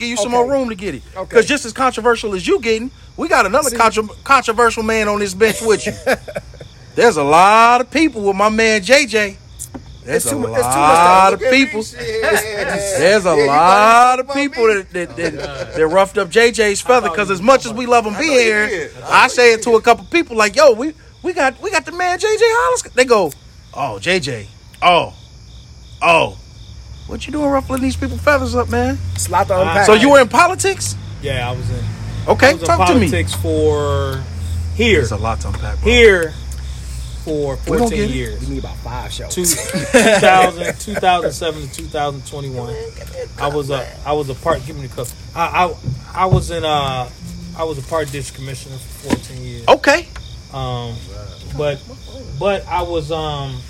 give you some Okay. more room to get it. Okay. Because just as controversial as you getting, we got another contra- controversial man on this bench with you. There's a lot of people with my man JJ. There's It's a too mu- it's too much lot of Look at me, people. There's a Yeah, lot of people me. that that, that, that roughed up JJ's feather because as much as we love him I being here. I I say it to a couple people like, "Yo, we we got we got the man JJ Hollis." They go, "Oh, JJ, oh, oh, what you doing ruffling these people feathers up, man?" It's a lot to unpack. So you were in politics? Yeah, I was in. Okay, I was in talk to me. politics for here, There's a lot to unpack. bro. here for 14 get years. We need about five shows. Two- 2000, 2007 to 2021. I was a I was a part. Give me the cup. I I, I was in uh I was a park district commissioner for 14 years. Okay, Um, but but I was um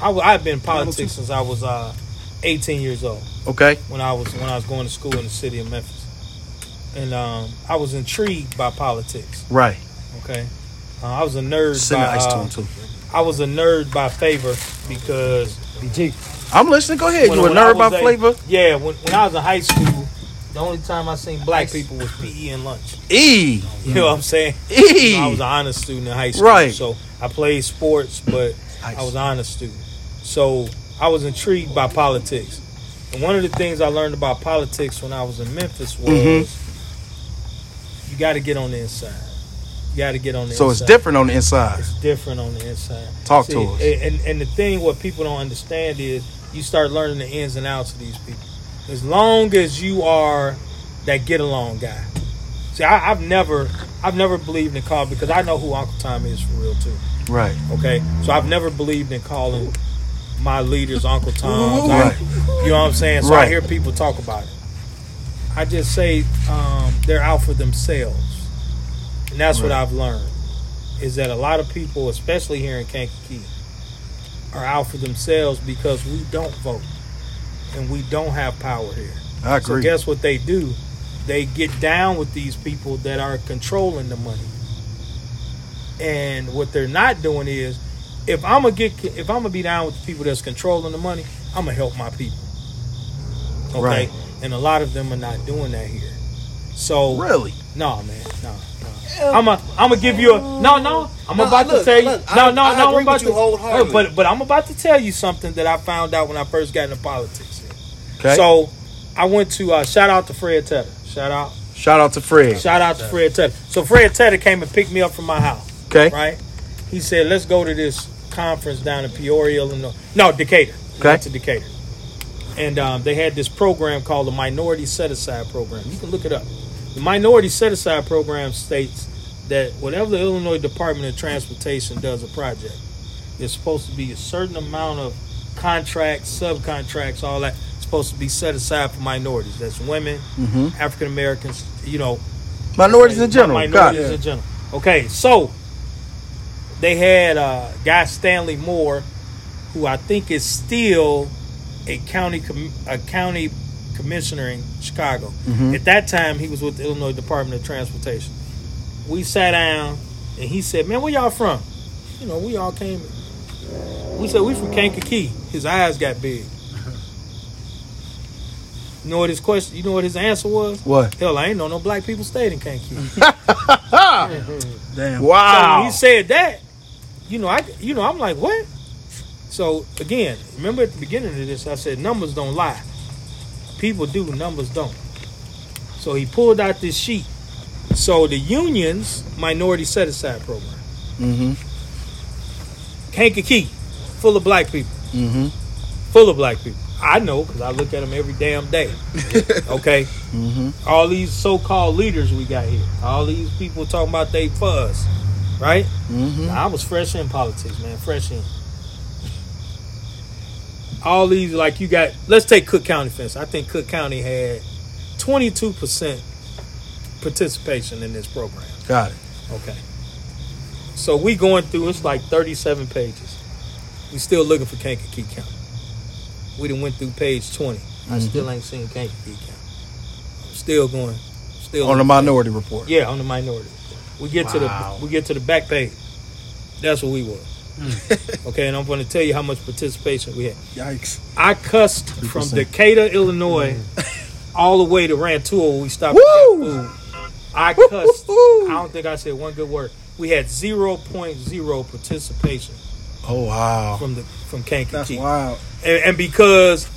I w- I've been in politics since I was uh 18 years old okay, when I was when I was going to school in the city of Memphis, and um I was intrigued by politics. right. Okay, uh, I was a nerd. Send by, the ice to uh, him too. I was a nerd by favor because BG. I'm listening. Go ahead. when- you a nerd by a- flavor? Yeah, when, when I was in high school, the only time I seen black people was PE and lunch. E You know what I'm saying? i was an honor student in high school, Right. So I played sports, but I was an honor student. So I was intrigued by politics, and one of the things I learned about politics when I was in Memphis was Mm-hmm. you got to get on the inside. You got to get on the inside. So it's different on the inside. It's different on the inside. Talk to us. And and the thing what people don't understand is you start learning the ins and outs of these people. As long as you are that get along guy. See, I, I've never I've never believed in calling because I know who Uncle Tom is for real too. Right. Okay, so I've never believed in calling my leaders Uncle Tom. Right. You know what I'm saying? So I hear people talk about it. I just say um, they're out for themselves, and that's what I've learned is that a lot of people, especially here in Kankakee, are out for themselves because we don't vote and we don't have power here. I So agree. guess what they do? They get down with these people that are controlling the money. And what they're not doing is, if I'm gonna get, if I'm gonna be down with the people that's controlling the money, I'm gonna help my people. Okay, Right. and a lot of them are not doing that here. So really? no, man, no, no. I'm a, I'm gonna give you a no, no. I'm No, about look, to tell you. look, no, I- no, I no. agree I'm about to. But but I'm about to tell you something that I found out when I first got into politics. Okay. So I went to uh, shout out to Fred Tedder. Shout out, shout out to Fred. shout out to Fred Tedder. So Fred Tedder came and picked me up from my house. Okay. Right. He said, "Let's go to this conference down in Peoria, Illinois. No, Decatur. Okay. to Decatur, and um, they had this program called the Minority Set Aside Program. You can look it up. The Minority Set Aside Program states that whenever the Illinois Department of Transportation does a project, it's supposed to be a certain amount of contracts, subcontracts, all that supposed to be set aside for minorities. That's women, Mhm. African Americans, you know, Minorities in general. Minorities in general. Okay, so they had uh, guy Stanley Moore, who I think is still a county com- a county commissioner in Chicago. Mhm. At that time, he was with the Illinois Department of Transportation. We sat down, and he said, "Man, where y'all from?" You know, we all came. We said we from Kankakee. His eyes got big. You know what his question? You know what his answer was? What? Hell, I ain't know no black people stayed in Kankakee. Damn. So Wow. when he said that, you know, I you know, I'm like, what? So again, remember at the beginning of this, I said numbers don't lie. People do, numbers don't. So he pulled out this sheet. So the union's minority set aside program, mm-hmm. Kankakee, full of black people, Mm-hmm. full of black people. I know because I look at them every damn day. Okay, Mm-hmm. all these so-called leaders we got here, all these people talking about they for us, right? Mm-hmm. I was fresh in politics, man. Fresh in. All these, like you got. Let's take Cook County instance. I think Cook County had twenty-two percent participation in this program. Got it. Okay. So we going through. It's like thirty-seven pages. We still looking for Kankakee County. We done went through page 20 I Mhm. still ain't seen Kankakee County. I'm still going. Still On the minority report. Yeah, on the minority. We get Wow. to the we get to the back page. That's what we was. okay, and I'm going to tell you how much participation we had. Yikes. I cussed from 3%. Decatur, Illinois, all the way to Rantoul. where We stopped Woo! to get food. I cussed. Woo! I don't think I said one good word. We had 0.0 participation Oh wow. from the from That's Kankakee. wild. And, and because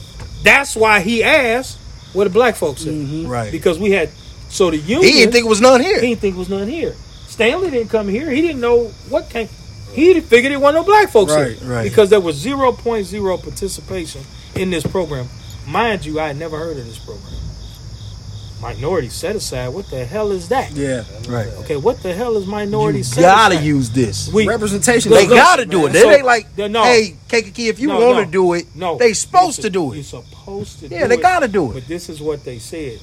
that's why he asked what the black folks said. Mm-hmm. Right. Because we had so the union He didn't think it was none here. he didn't think it was none here. Stanley didn't come here. He didn't know what came. He figured it wasn't no black folks Right, here. right. Because there was 0.0 participation in this program. Mind you, I had never heard of this program. Minority set aside. What the hell is that? Yeah. Right. Okay, what the hell is minority You set gotta aside? use this. We- Representation. They Look, gotta do it. They, So- they like, no. hey, Kankakee, if you No, want no. to do it, No, they supposed to do it. You're supposed to. Yeah, they it. gotta do it. But this is what they said.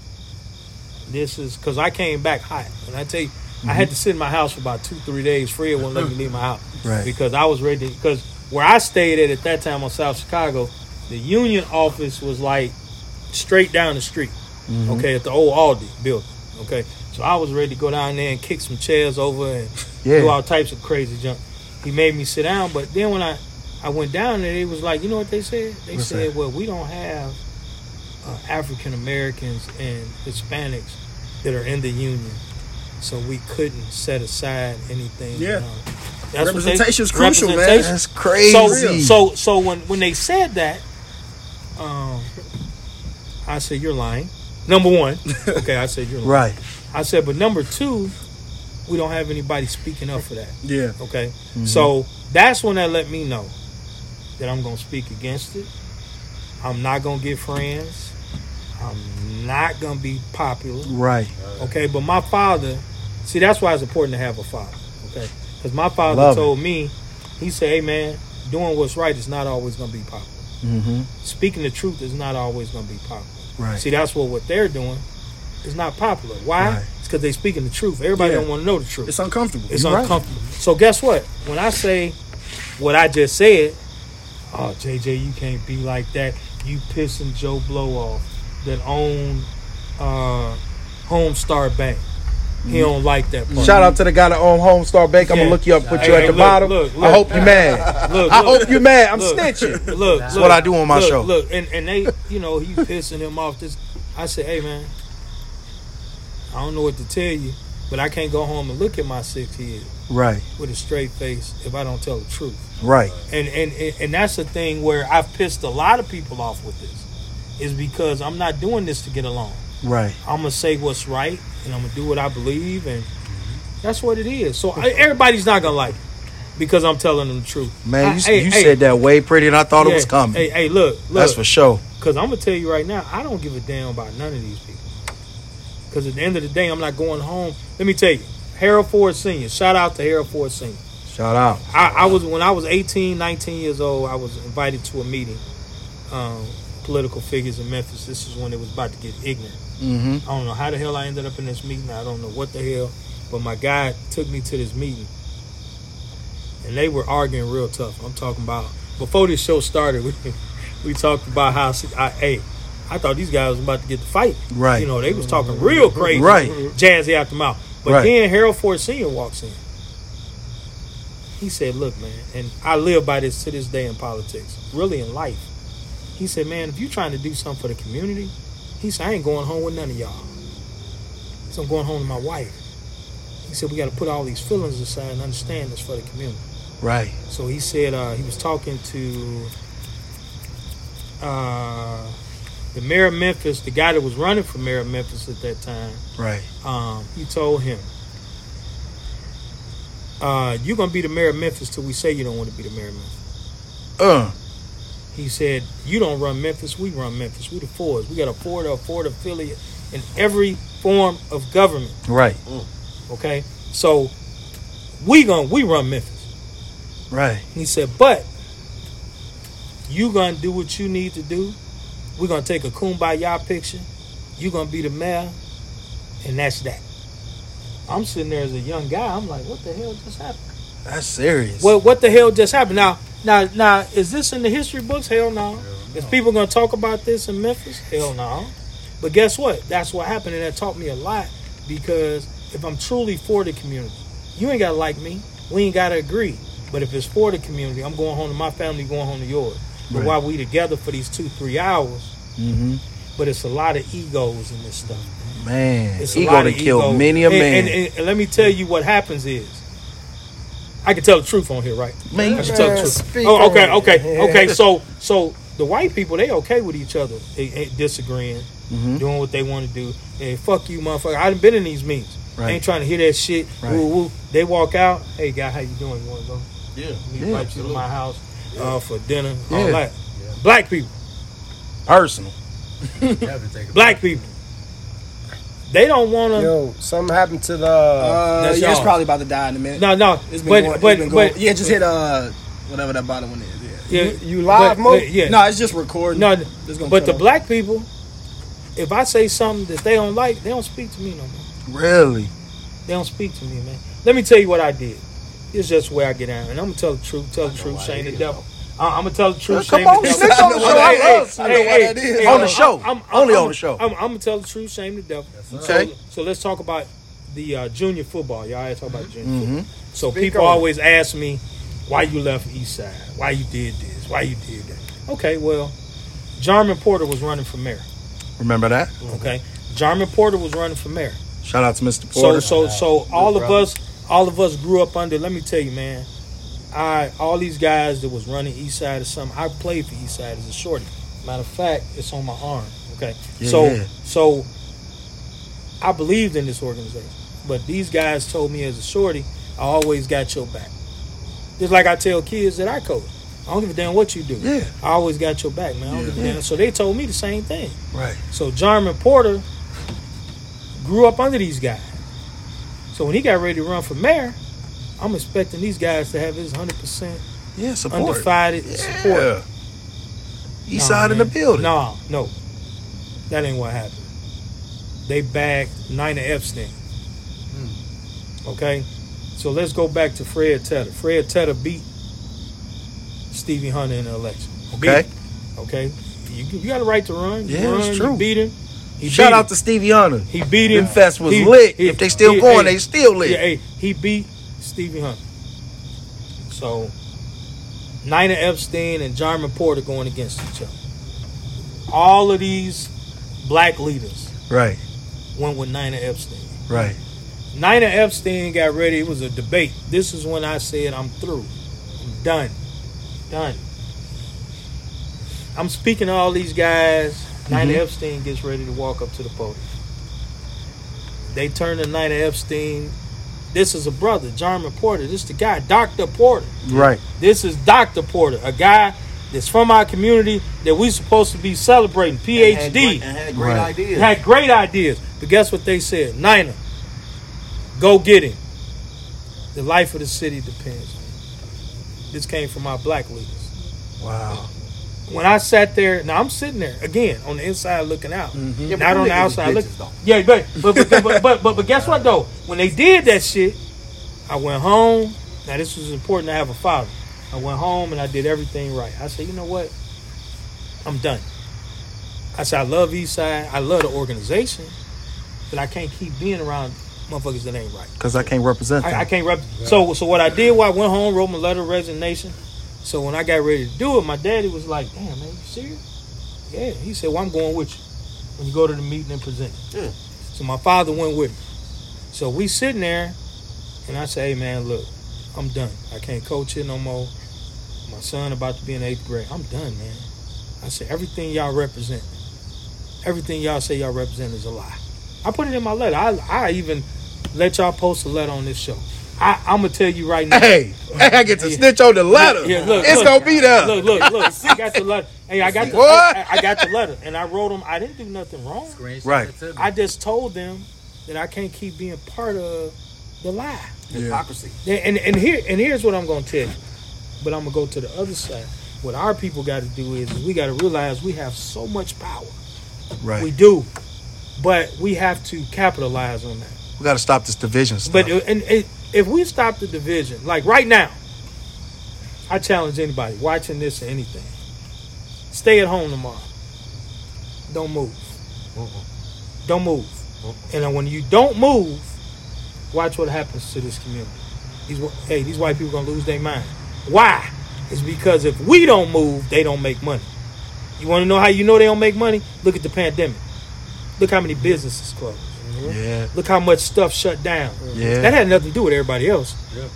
This is because I came back hot, and I tell you, I had to sit in my house for about two, three days. Fred wouldn't let me leave my house Right. because I was ready. Because where I stayed at at that time on South Chicago, the union office was like straight down the street. Mm-hmm. Okay, at the old Aldi building. Okay, so I was ready to go down there and kick some chairs over and Yeah. do all types of crazy junk. He made me sit down, but then when I I went down there, it was like, you know what they said? They What's said, that? well, we don't have uh, African Americans and Hispanics that are in the union, so we couldn't set aside anything. Yeah. uh, that's what they- Representation's crucial, man. representation. That's crazy. So, so, so when when they said that, um, I said you're lying. Number one, okay, I said you're lying. right. I said, but number two, we don't have anybody speaking up for that. Yeah. Okay, so that's when that let me know that I'm gonna speak against it. I'm not gonna get friends. I'm not gonna be popular. Right. Okay, but my father, see, that's why it's important to have a father. Okay, because my father Love it. told me, he said, "Hey, man, doing what's right is not always gonna be popular. Mm-hmm. Speaking the truth is not always gonna be popular. Right. See, that's what what they're doing is not popular. Why? Right. It's because they're speaking the truth. Everybody Yeah. don't want to know the truth. It's uncomfortable. It's You're right. uncomfortable. So guess what? When I say what I just said, oh JJ, you can't be like that. You pissing Joe Blow off that own uh, Homestar Bank. He don't like that part. Shout out to the guy that owned Homestar Bank. I'm gonna look you up, put you at the look, bottom. look, I hope you mad. Look, I hope you mad. I'm look, snitching. Look, That's look, what I do on my look, show. Look, and, and they, you know, he pissing him off. This, I said, hey man, I don't know what to tell you, but I can't go home and look at my six kids Right. with a straight face if I don't tell the truth. Right. And and and- and that's the thing where I've pissed a lot of people off with this, is because I'm not doing this to get along. Right. I'm gonna say what's right, and I'm gonna do what I believe, and that's what it is. So I, everybody's not gonna like it because I'm telling them the truth. Man, I- you, hey, you hey, said that way prettier than I thought it was coming. Hey, hey, look, look. That's for sure. Because I'm gonna tell you right now, I don't give a damn about none of these people. Because at the end of the day, I'm not going home. Let me tell you, Harold Ford Senior. Shout out to Harold Ford Senior. Shout out. I, I was when I was 18, 19 years old. I was invited to a meeting, um, political figures in Memphis. This is when it was about to get ignorant. Mm-hmm. I don't know how the hell I ended up in this meeting. I don't know what the hell, but my guy took me to this meeting, and they were arguing real tough. I'm talking about before this show started. We we talked about how I hey, I thought these guys was about to get the fight. Right. You know, they was talking real crazy, Right. jazzy out the mouth. But Right. then Harold Ford Senior walks in. He said, "Look, man, and I live by this to this day in politics, really in life." He said, "Man, if you're trying to do something for the community." He said, I ain't going home with none of y'all. So I'm going home with my wife. He said, we got to put all these feelings aside and understand this for the community. Right. So he said uh, he was talking to uh, the mayor of Memphis, the guy that was running for mayor of Memphis at that time. Right. Um, he told him, uh, you're going to be the mayor of Memphis till we say you don't want to be the mayor of Memphis. Uh. He said, "You don't run Memphis. We run Memphis. We the Fords. We got a Ford or a Ford affiliate in every form of government. Right. Mm. Okay, so we gon' we run Memphis." Right. He said, "But you gonna do what you need to do. We're gonna take a kumbaya picture. You gonna be the mayor, and that's that." I'm sitting there as a young guy. I'm like, "What the hell just happened?" That's serious. Well, what the hell just happened? Now, now, now, is this in the history books? Hell no. Is people gonna talk about this in Memphis? Hell no. But guess what? That's what happened, and that taught me a lot because if I'm truly for the community, you ain't gotta like me. We ain't gotta agree. But if it's for the community, I'm going home to my family, going home to yours. But Right. while we together for these two, three hours, mm-hmm. but it's a lot of egos in this stuff. Man, It's a ego lot to of kill ego. many a And- man. And, and- and let me tell you what happens is, I can tell the truth on here, right? Man, I can tell the truth. speak Oh, on okay, it. okay, okay. So, so the white people they okay with each other, they, they disagreeing, Mhm. doing what they want to do. Hey, fuck you, motherfucker. I done been in these meetings. Right. Ain't trying to hear that shit. Right. Woo, woo. They walk out. Hey, guy, how you doing? You want to go? Yeah. Let me Yeah, invite you to my house uh, for dinner. All Yeah. that. Black people, personal. black people. They don't want to. Yo, something happened to the. Uh, That's yeah, it's y'all. probably about to die in a minute. No, no. It's been but, going, but, it's been going. but, yeah, just hit uh whatever that bottom one is. Yeah. yeah, You- you live, but- Mo? but, Yeah. No, it's just recording. No, It's gonna but the off. black people, if I say something that they don't like, they don't speak to me no more. Really? They don't speak to me, man. Let me tell you what I did. It's just where I get out, and I'm gonna tell the truth. Tell the truth, shame the devil. I- I'm gonna tell the truth. Come shame on, the devil. snitch on the show. I love I know what. On the show. Only on the show. I'm, I'm gonna tell the truth, shame the devil. Okay. So, so let's talk about the uh, junior football. Y'all had to talk about junior Mm-hmm. football. So Speak people on always ask me why you left East Side, why you did this, why you did that. Okay, well, Jarman Porter was running for mayor. Remember that? Okay, Jarman Porter was running for mayor. Shout out to Mr. Porter. so so so all of brother. us all of us grew up under. Let me tell you, man. I all these guys that was running East Side or something. I played for East Side as a shorty. Matter of fact, it's on my arm. Okay, Yeah, so yeah. so I believed in this organization, but these guys told me as a shorty, I always got your back. Just like I tell kids that I coach. I don't give a damn what you do. Yeah. I always got your back, man. I don't give a Yeah. damn. So they told me the same thing. right. So Jarman Porter grew up under these guys. So when he got ready to run for mayor, I'm expecting these guys to have his 100% Yeah, support. undivided support. Yeah. East Nah, side in the building. No, no. That ain't what happened. They bagged Nina Epstein. Hmm. Okay? So let's go back to Fred Tedder. Fred Tedder beat Stevie Hunter in the election. Okay. Okay? You, you got a right to run. Yeah, run, it's true. beat him. He Shout beat out him. to Stevie Hunter. He beat him. Them fest was He- lit. he- if they still he- going, hey, they still lit. Yeah, hey, he beat Stevie Hunter. So Nina Epstein and Jarman Porter going against each other. All of these black leaders Right, went with Nina Epstein. right. Nina Epstein got ready. It was a debate. This is when I said, I'm through. I'm done. Done. I'm speaking to all these guys. Nina Mhm. Epstein gets ready to walk up to the podium. They turn to Nina Epstein. This is a brother, Jarman Porter. This is the guy, Dr. Porter. Right. This is Dr. Porter, a guy that's from our community that we supposed to be celebrating. And had PhD. great- And had great Right. ideas. Had great ideas. But guess what they said? Nina, go get him. The life of the city depends on it. This came from our black leaders. Wow. When I sat there, now I'm sitting there again on the inside looking out, mm-hmm. Yeah, but not them on the niggas outside looking. bitches, though. Yeah, but but but, but but but but guess what though? When they did that shit, I went home. Now this was important to have a father. I went home and I did everything right. I said, you know what? I'm done. I said, I love Eastside. I love the organization, but I can't keep being around motherfuckers that ain't right. Because I can't represent them. I, I can't rep. So so what I did, was I went home, wrote my letter of resignation. So when I got ready to do it, my daddy was like, "Damn man, you serious?" Yeah. He said, "Well, I'm going with you when you go to the meeting and present." Yeah. So my father went with me. So we sitting there, and I say, "Hey man, look, I'm done. I can't coach here no more. My son about to be in eighth grade. I'm done, man." I said, "Everything y'all represent, everything y'all say y'all represent is a lie." I put it in my letter. I I even let y'all post a letter on this show. I, I'm gonna tell you right now. Hey, I get to snitch on the letter. Yeah, look, it's look. gonna be there. Look, look, look. I got the letter. Hey, I got the, What? I, I got the letter, and I wrote them. I didn't do nothing wrong. Right. I just told them that I can't keep being part of the lie. Hypocrisy. And and, and here and here's what I'm gonna tell you. But I'm gonna go to the other side. What our people got to do is, is we got to realize we have so much power. Right. We We, do, but we have to capitalize on that. We got to stop this division stuff. But uh, and, and if we stop the division, like right now, I challenge anybody watching this or anything. Stay at home tomorrow. Don't move. Uh-uh. Don't move. Uh-uh. And then when you don't move, watch what happens to this community. These hey, these white people gonna lose their mind. Why? It's because if we don't move, they don't make money. You want to know how you know they don't make money? Look at the pandemic. Look how many businesses closed. Uh-huh. Yeah. Look how much stuff shut down. Yeah. That had nothing to do with everybody else. Yeah.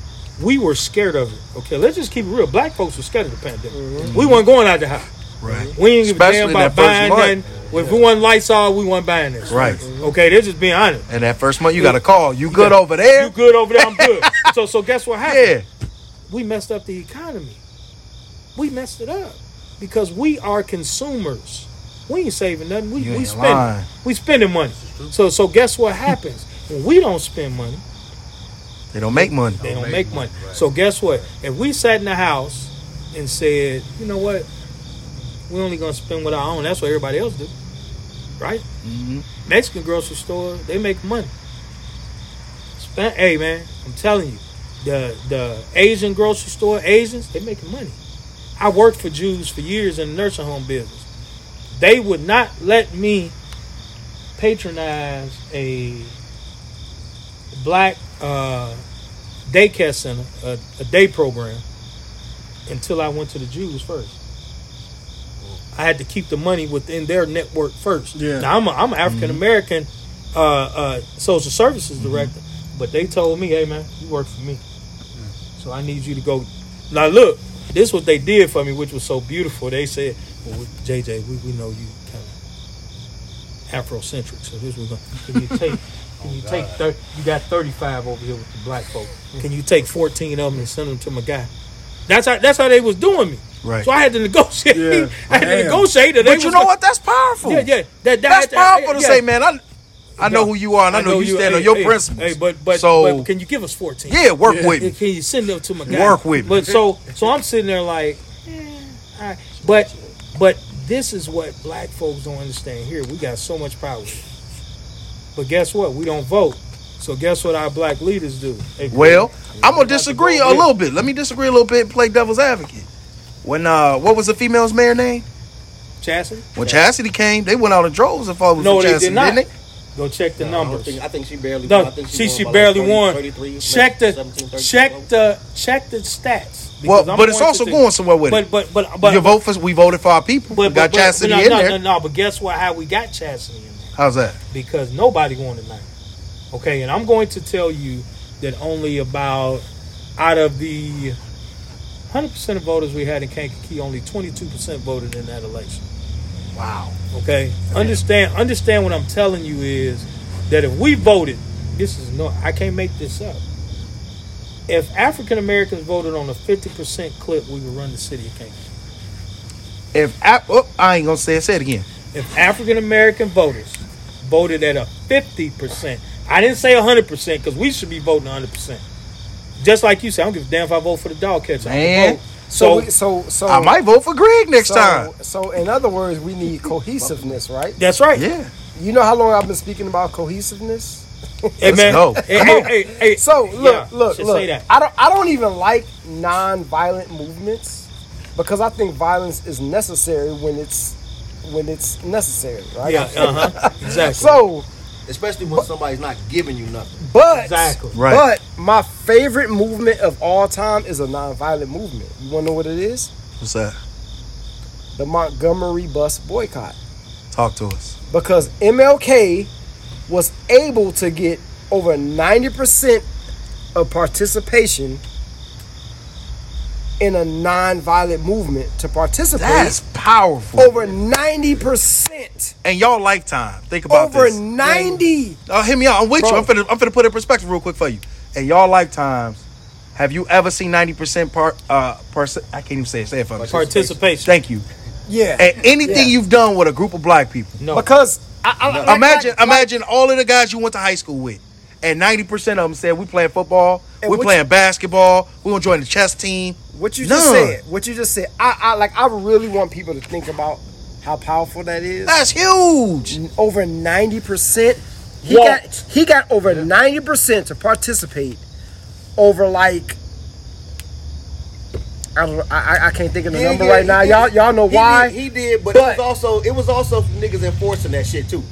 We were scared of it. Okay, let's just keep it real. Black folks were scared of the pandemic. Mm-hmm. We weren't going out the house. Right. We ain't give a damn Especially about that first buying month. nothing. If we want lights on, we want buying this. Right. Mm-hmm. Okay, they're just being honest. And that first month, you got a call. You good over there? You good over there? I'm good. so, so guess what happened? Yeah. we messed up the economy. We messed it up because we are consumers. We ain't saving nothing. We You we ain't spending. lying. We spending money. So so guess what happens when we don't spend money? They don't make money. They don't make money. So guess what? If we sat in the house and said, you know what, we're only gonna spend what I own. That's what everybody else do, right? hmm Mexican grocery store, they make money. Spend, hey man, I'm telling you, the the Asian grocery store, Asians, they making money. I worked for Jews for years in the nursing home business. They would not let me patronize a black uh, daycare center, a, a day program, until I went to the Jews first. I had to keep the money within their network first. Yeah. Now I'm a, I'm an African American uh, uh, social services director, but they told me, "Hey man, you work for me, so I need you to go." Now look, this is what they did for me, which was so beautiful. They said, "Well, we- JJ, we, we know you kind of Afrocentric, so this was going. Can you take? Can you take? Thir- you got thirty five over here with the black folk. Can you take fourteen of them and send them to my guy?" That's how that's how they was doing me. Right. So I had to negotiate. Yeah. I had to negotiate. That they But you know gonna- what? That's powerful. Yeah, yeah. That, that That's that- powerful to yeah. say, man. I I know who you are, and I, know, you stand hey, on your hey, principles. Hey, but but, so but can you give us fourteen? yeah, work Yeah. with me. Can you send them to my guy? Work with me. But so so I'm sitting there like, eh, all right. but but this is what black folks don't understand. Here we got so much power, but guess what? We don't vote. So guess what our black leaders do? They- Well, I'm gonna got to disagree a little bit. Let me disagree a little bit and play devil's advocate. When uh, what was the female's mayor name? Chasity. When Chasity came, they went out in droves and fought with No, they Chasity, did not. didn't they? Go check the I don't numbers. think- I think she barely. No, I think she won she by like barely 30, won. 33, Check the 17, check the check the stats. Well, I'm but it's also think- going somewhere with But it. but but but you vote for we voted for our people. But, we got but, Chasity but, but in no, there. No, no, no, but guess what? How we got Chasity in there? How's that? Because nobody won tonight. Okay, and I'm going to tell you that only about out of the 100% of voters we had in Kankakee, only 22% voted in that election. Wow. Okay, understand understand what I'm telling you is that if we voted, this is no, I can't make this up. If African Americans voted on a 50% clip, we would run the city of Kankakee. If I, oh, I ain't gonna say it. Say it again. if African American voters voted at a 50%, I didn't say 100% because we should be voting 100%. Just like you said, I don't give a damn if I vote for the dog catcher. Man. So, So, we, so, so I might vote for Greg next so, time. So, in other words, we need cohesiveness, right? that's right. Yeah. You know how long I've been speaking about cohesiveness? Hey, Let's man. go. Hey, Come hey, on. hey, hey. So look, Yeah, look, look. say that. I don't, I don't even like non-violent movements because I think violence is necessary when it's, when it's necessary, right? Yeah, uh huh. Exactly. So, especially when somebody's not giving you nothing. but Exactly. Right. But my favorite movement of all time is a non-violent movement. You want to know what it is? What's that? The Montgomery bus boycott. Talk to us. because MLK was able to get over 90% of participation in a non-violent movement to participate That's powerful. over 90% and y'all lifetime. Think about over this. 90 Oh, hear me out. I'm with you. I'm finna, I'm finna put it in perspective real quick for you. In y'all lifetimes, have you ever seen 90% part, uh, percent? I can't even say it. Say it for me. Participation. Thank you. yeah And anything Yeah. you've done with a group of black people. No. because I, I, like- imagine, like- like- imagine all of the guys you went to high school with, and 90% of them said, "We playing football, we what playing basketball, we gonna join the chess team." what you just said what you just said I, I like I really want people to think about how powerful that is That's huge. over 90%. He Walt. got he got over 90% to participate over like I I, I- I can't think of the He number did- right now. he Y'all y'all know he why? Did, he did, but, But- it was also it was also niggas enforcing that shit too.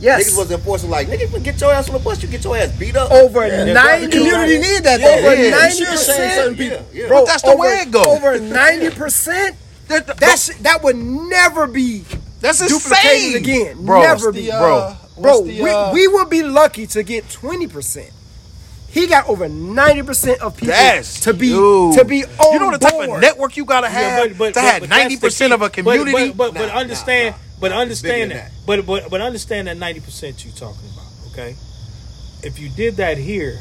yes. Niggas was enforcing like niggas get your ass on the bus, you get your ass beat up. over Yeah. 90 The community need that Yeah, over yeah, ninety you should certain percent. people. Yeah, yeah. Bro, But that's the over, way it goes. Over ninety percent That- that- that would never be That's duplicated insane again. bro. Never What's be, the, uh, bro. bro. what's the, we, uh, we would be lucky to get twenty percent. He got over ninety percent of people That's to be huge. to be on You know the type of network you gotta Yeah, have but- but- to but- have ninety percent of a community. But but, but, Nah, understand, nah, nah. but understand bigger that. But but but understand that ninety percent you talking about. Okay, if you did that here,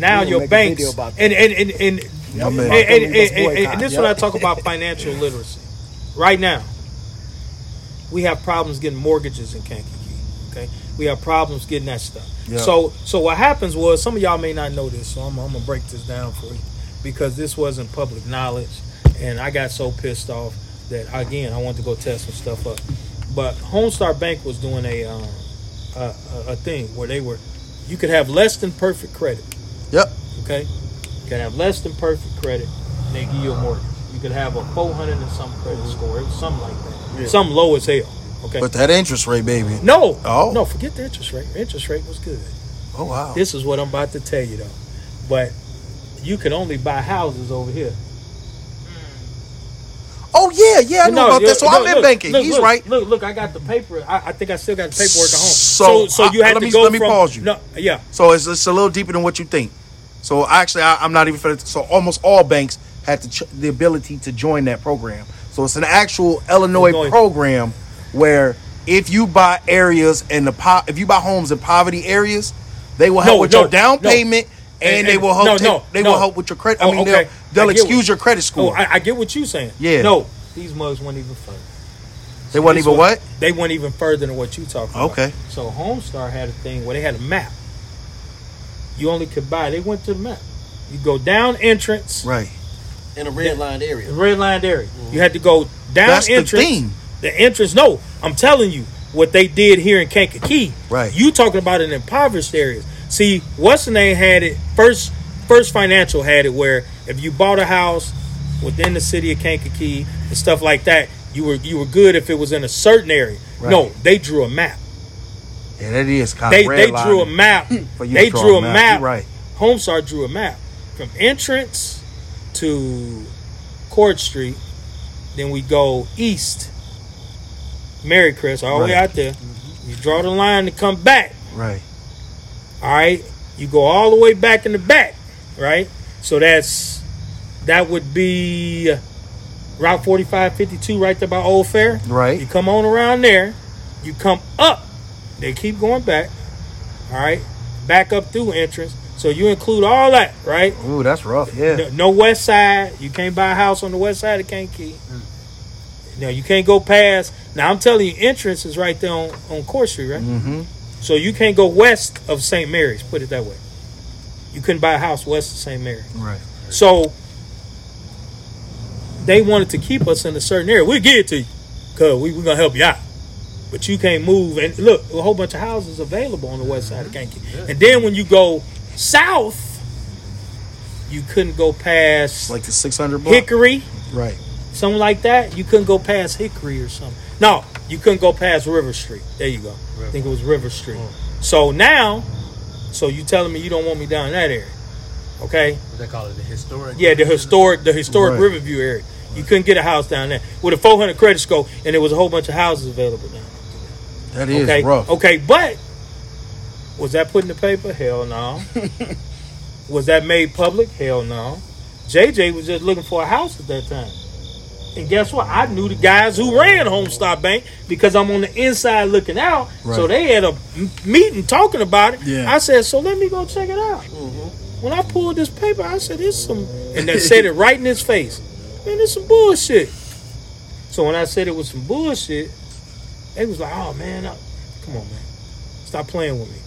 now your banks about and and and and, Yeah, and, man. and, and- and- and this is yep. when I talk about financial literacy. Right now, we have problems getting mortgages in Kankakee. We have problems getting that stuff. Yeah. So so what happens was some of y'all may not know this, so I'm, I'm gonna break this down for you because this wasn't public knowledge, and I got so pissed off that again I wanted to go test some stuff up. But Homestar Bank was doing a um, a, a, a thing where they were you could have less than perfect credit. Yep. Okay, you can have less than perfect credit, and they give you a mortgage. You could have a 400 and some credit score, something like that, some low as hell. Okay. But that interest rate, baby. no, Oh. no, forget the interest rate. Interest rate was good. Oh wow. This is what I'm about to tell you though. But you can only buy houses over here. Mm. Oh yeah, yeah. I know about that. So look, I'm in banking. look, He's look, right. Look, look, I got the paper. I, I think I still got the paperwork at home. So, So, so, I- you had let to me- go let me from pause you. no, yeah. So it's, it's a little deeper than what you think. So actually, I, I'm not even. So almost all banks had ch- the ability to join that program. So it's an actual Illinois, Illinois. program where if you buy areas and the po- if you buy homes in poverty areas, they will help No, with no, your down no. payment. And, And- they will help. no, take- no, they no. will help with your credit. I Oh, mean, okay. they'll, they'll I excuse what- your credit Oh, score. I, I get what you're saying. Yeah. No, these mugs went even further. they wasn't even what? They went even further than what you talking about. Okay. So Homestar had a thing where they had a map. You only could buy. They went to the map. You go down entrance, Right. in a red lined area. red lined area. You mm-hmm. had to go down That's the entrance. The entrance. No, I'm telling you what they did here in Kankakee. Right. You talking about in impoverished areas. See, what's the name had it first. First Financial had it where if you bought a house within the city of Kankakee and stuff like that, you were you were good if it was in a certain area. Right. No, they drew a map. Yeah, that is kind They of they drew a map. For you they drew a map. map. Right. Homestar drew a map from entrance to Court Street. Then we go east, Mary Chris, all the way out there. You draw the line to come back. Right. All right, you go all the way back in the back. Right, so that's that would be Route 45, 52, right there by Old Fair. Right. You come on around there, you come up. They keep going back. All right, back up through entrance. So you include all that, right? Ooh, that's rough. Yeah. No, no west side. You can't buy a house on the west side of Kankakee. Mm. No, you can't go past. Now I'm telling you, entrance is right there on, on Court Street, right? Mm-hmm. So you can't go west of St. Mary's. Put it that way. You couldn't buy a house west of St. Mary's. Right. So they wanted to keep us in a certain area. We'll get it to you, cause we we gonna help you out. But you can't move. And look, a whole bunch of houses available on the west side of Kankakee. And then when you go south, you couldn't go past Like the 600 block. Hickory, Right. something like that. You couldn't go past Hickory or something. No, you couldn't go past River Street. There you go. I think it was River Street. Oh. So now, so you telling me you don't want me down in that area? Okay. What they call it, the historic. Yeah, the historic, the historic Right. Riverview area. You couldn't get a house down there with a 400 credit score, and there was a whole bunch of houses available down That there. is Okay, rough. okay, but was that put in the paper? Hell no. was that made public? Hell no. JJ was just looking for a house at that time. And guess what? I knew the guys who ran Homestar Bank because I'm on the inside looking out. So they had a meeting talking about it. Yeah. I said, so let me go check it out. Mm-hmm. When I pulled this paper, I said, "It's some," and they said it right in his face. Man, it's some bullshit. So when I said it was some bullshit, they was like, "Oh man, I- come on, man, stop playing with me."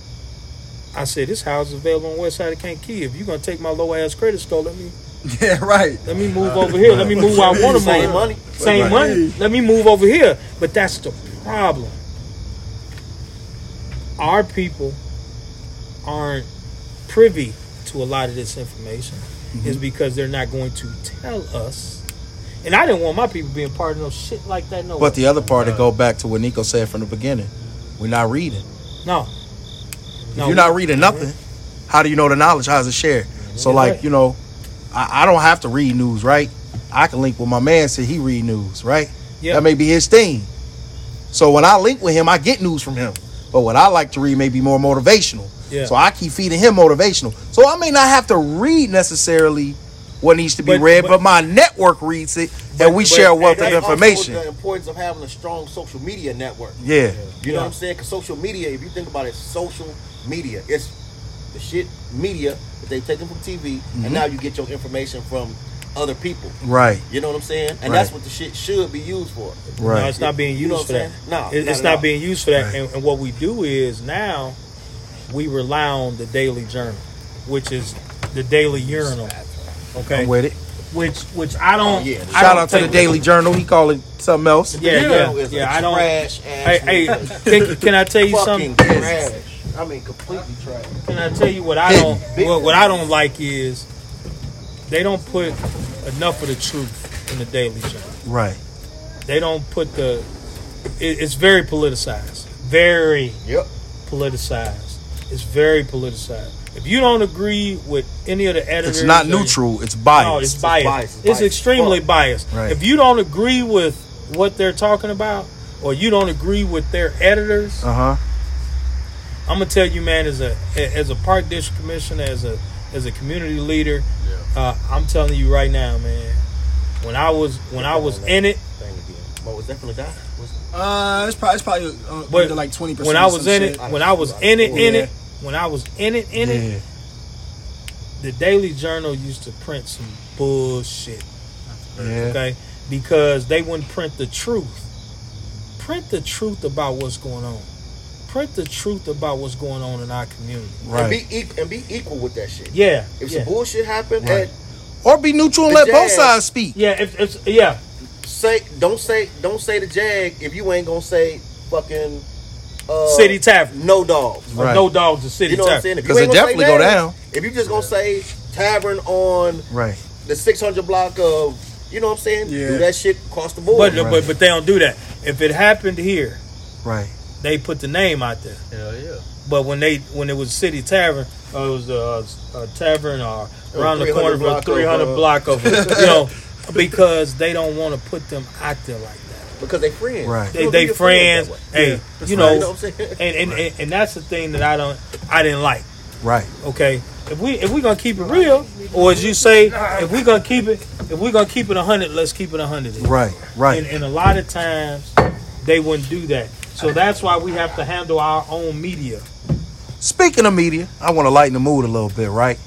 I said, "This house is available on West Side of Kankakee. If you're gonna take my low ass credit score, let me Yeah, right. let me move over here. Let me move where I want to Same move. money. Same Right. money. Let me move over here. But that's the problem. Our people aren't privy to a lot of this information. Mm-hmm. Is because they're not going to tell us. And I didn't want my people being part of no shit like that. No, But the other part, to uh, go back to what Nico said from the beginning, we're not reading. no, If you're not reading nothing, how do you know the knowledge? How is it shared? Mm-hmm. So, like, you know, I, I don't have to read news, right? I can link with my man. Said he read news, right? Yeah. That may be his thing. So when I link with him, I get news from him. But what I like to read may be more motivational. Yeah. So I keep feeding him motivational. So I may not have to read necessarily what needs to be But- read, but- but, my network reads it, But- and we share a wealth of information. the importance of having a strong social media network. Yeah. You know Yeah. what I'm saying? Because social media, if you think about it, social media, it's the shit media that they taken from TV, Mm-hmm. and now you get your information from other people. Right. You know what I'm saying? And Right. that's what the shit should be used for. Right. No, it's not being You know used for that. I'm saying? No, It- not it's not all. being used for that. Right. And, and what we do is now we rely on the Daily Journal, which is the Daily Urinal. Okay, I'm with it. which which I don't. Oh, yeah. I Shout don't out to the take- Daily Journal. He call it something else. Yeah, You yeah, yeah. a I don't. trash Hey, hey, can, can I tell you something? trash. I mean, completely trash. And I tell you what I don't? What, what I don't like is they don't put enough of the truth in the Daily Journal. Right. They don't put the. It, it's very politicized. Very Yep. politicized. It's very politicized. If you don't agree with any of the editors, It's not neutral. It's biased. No, it's biased. biased. It's, It's biased. extremely Fuck. biased. Right. If you don't agree with what they're talking about, or you don't agree with their editors, Uh huh. I'm gonna tell you, man, as a as a park district commissioner, as a as a community leader, uh, I'm telling you right now, man. When I was when I was in it, What was that from the guy? Uh, it's probably it's probably uh, But under like twenty percent. when I was in it, when I was in it, in Yeah. it, when I was in it, in it, the Daily Journal used to print some bullshit. Yeah. okay? Because they wouldn't print the truth. Print the truth about what's going on. Print the truth about what's going on in our community. Right. And be, equal, and be equal with that shit. Yeah, If yeah, some bullshit happen, Right. and Or be neutral and The let both sides speak. yeah. If it's yeah, say don't say don't say the Jag if you ain't gonna say fucking uh, City Tavern. no dogs. Right. no dogs in city You know what I'm tavern. saying? If you Because ain't it gonna definitely go down. If you just gonna say tavern on Right. the 600 block of, you know what I'm saying? Yeah. Do that shit across the board. But, Right. but but they don't do that. If it happened here, Right. They put the name out there. Hell yeah. But when they when it was City Tavern, uh, it was a, a tavern uh, around the corner of a block of, 300 uh, block of you know because they don't want to put them out there like that. Because they friends. Right. They don't they be your friends, hey, That's you know, You know what I'm saying? and and, and and that's the thing that I don't I didn't like. Right. Okay, if we if we gonna keep it real, or as you say, if we gonna keep it if we gonna keep it hundred, let's keep it hundred. Right. Right. And, and a lot of times they wouldn't do that. So that's why we have to handle our own media. Speaking of media, I want to lighten the mood a little bit, right?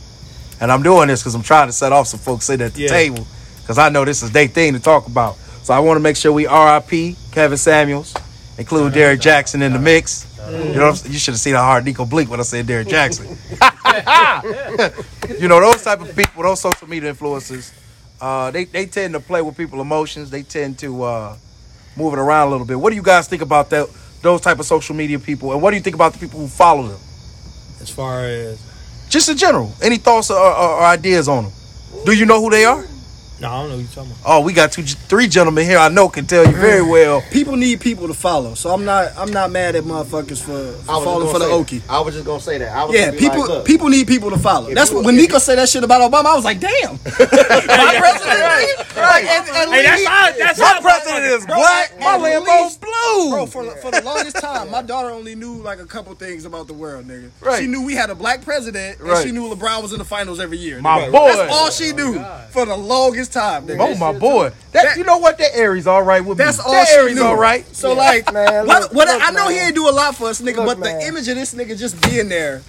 And I'm doing this because I'm trying to set off some folks sitting at the Yeah. table because I know this is their thing to talk about. So I want to make sure we RIP Kevin Samuels, include Derrick Jaxn in the mix. You know, you should have seen how hard Nico blinked when I said Derrick Jaxn. you know, those type of people, those social media influencers, uh, they they tend to play with people's emotions. They tend to uh, move it around a little bit. What do you guys think about that? Those type of social media people, and what do you think about the people who follow them? As far as Just in general, any thoughts or, or, or ideas on them? Do you know who they are? No, I don't know what you're talking about. Oh, we got two, three gentlemen here. I know can tell you very mm. well. people need people to follow. So I'm not I'm not mad at motherfuckers for, I for falling for the Okie. I was just gonna say that. I was Yeah, gonna be people like, look, people need people to follow. If That's you- what, when if Nico said that shit about Obama. I was like, damn. My president, right? And, and Hey, that's Lee- how that's My how president is Bro, black. My at Lambo's least- blue. Bro, for, for the longest time, my daughter only knew like a couple things about the world, nigga. Right. She knew we had a black president, and Right. she knew LeBron was in the finals every year. My nigga. boy. That's all she oh, knew for the longest time, nigga. Oh my boy, that, you know what? That Aries all right with That's me. all that Aries knew. all right. So like, Man, what, look- what look, I know he ain't do a lot for us, nigga, Look, but man. the image of this nigga just being there,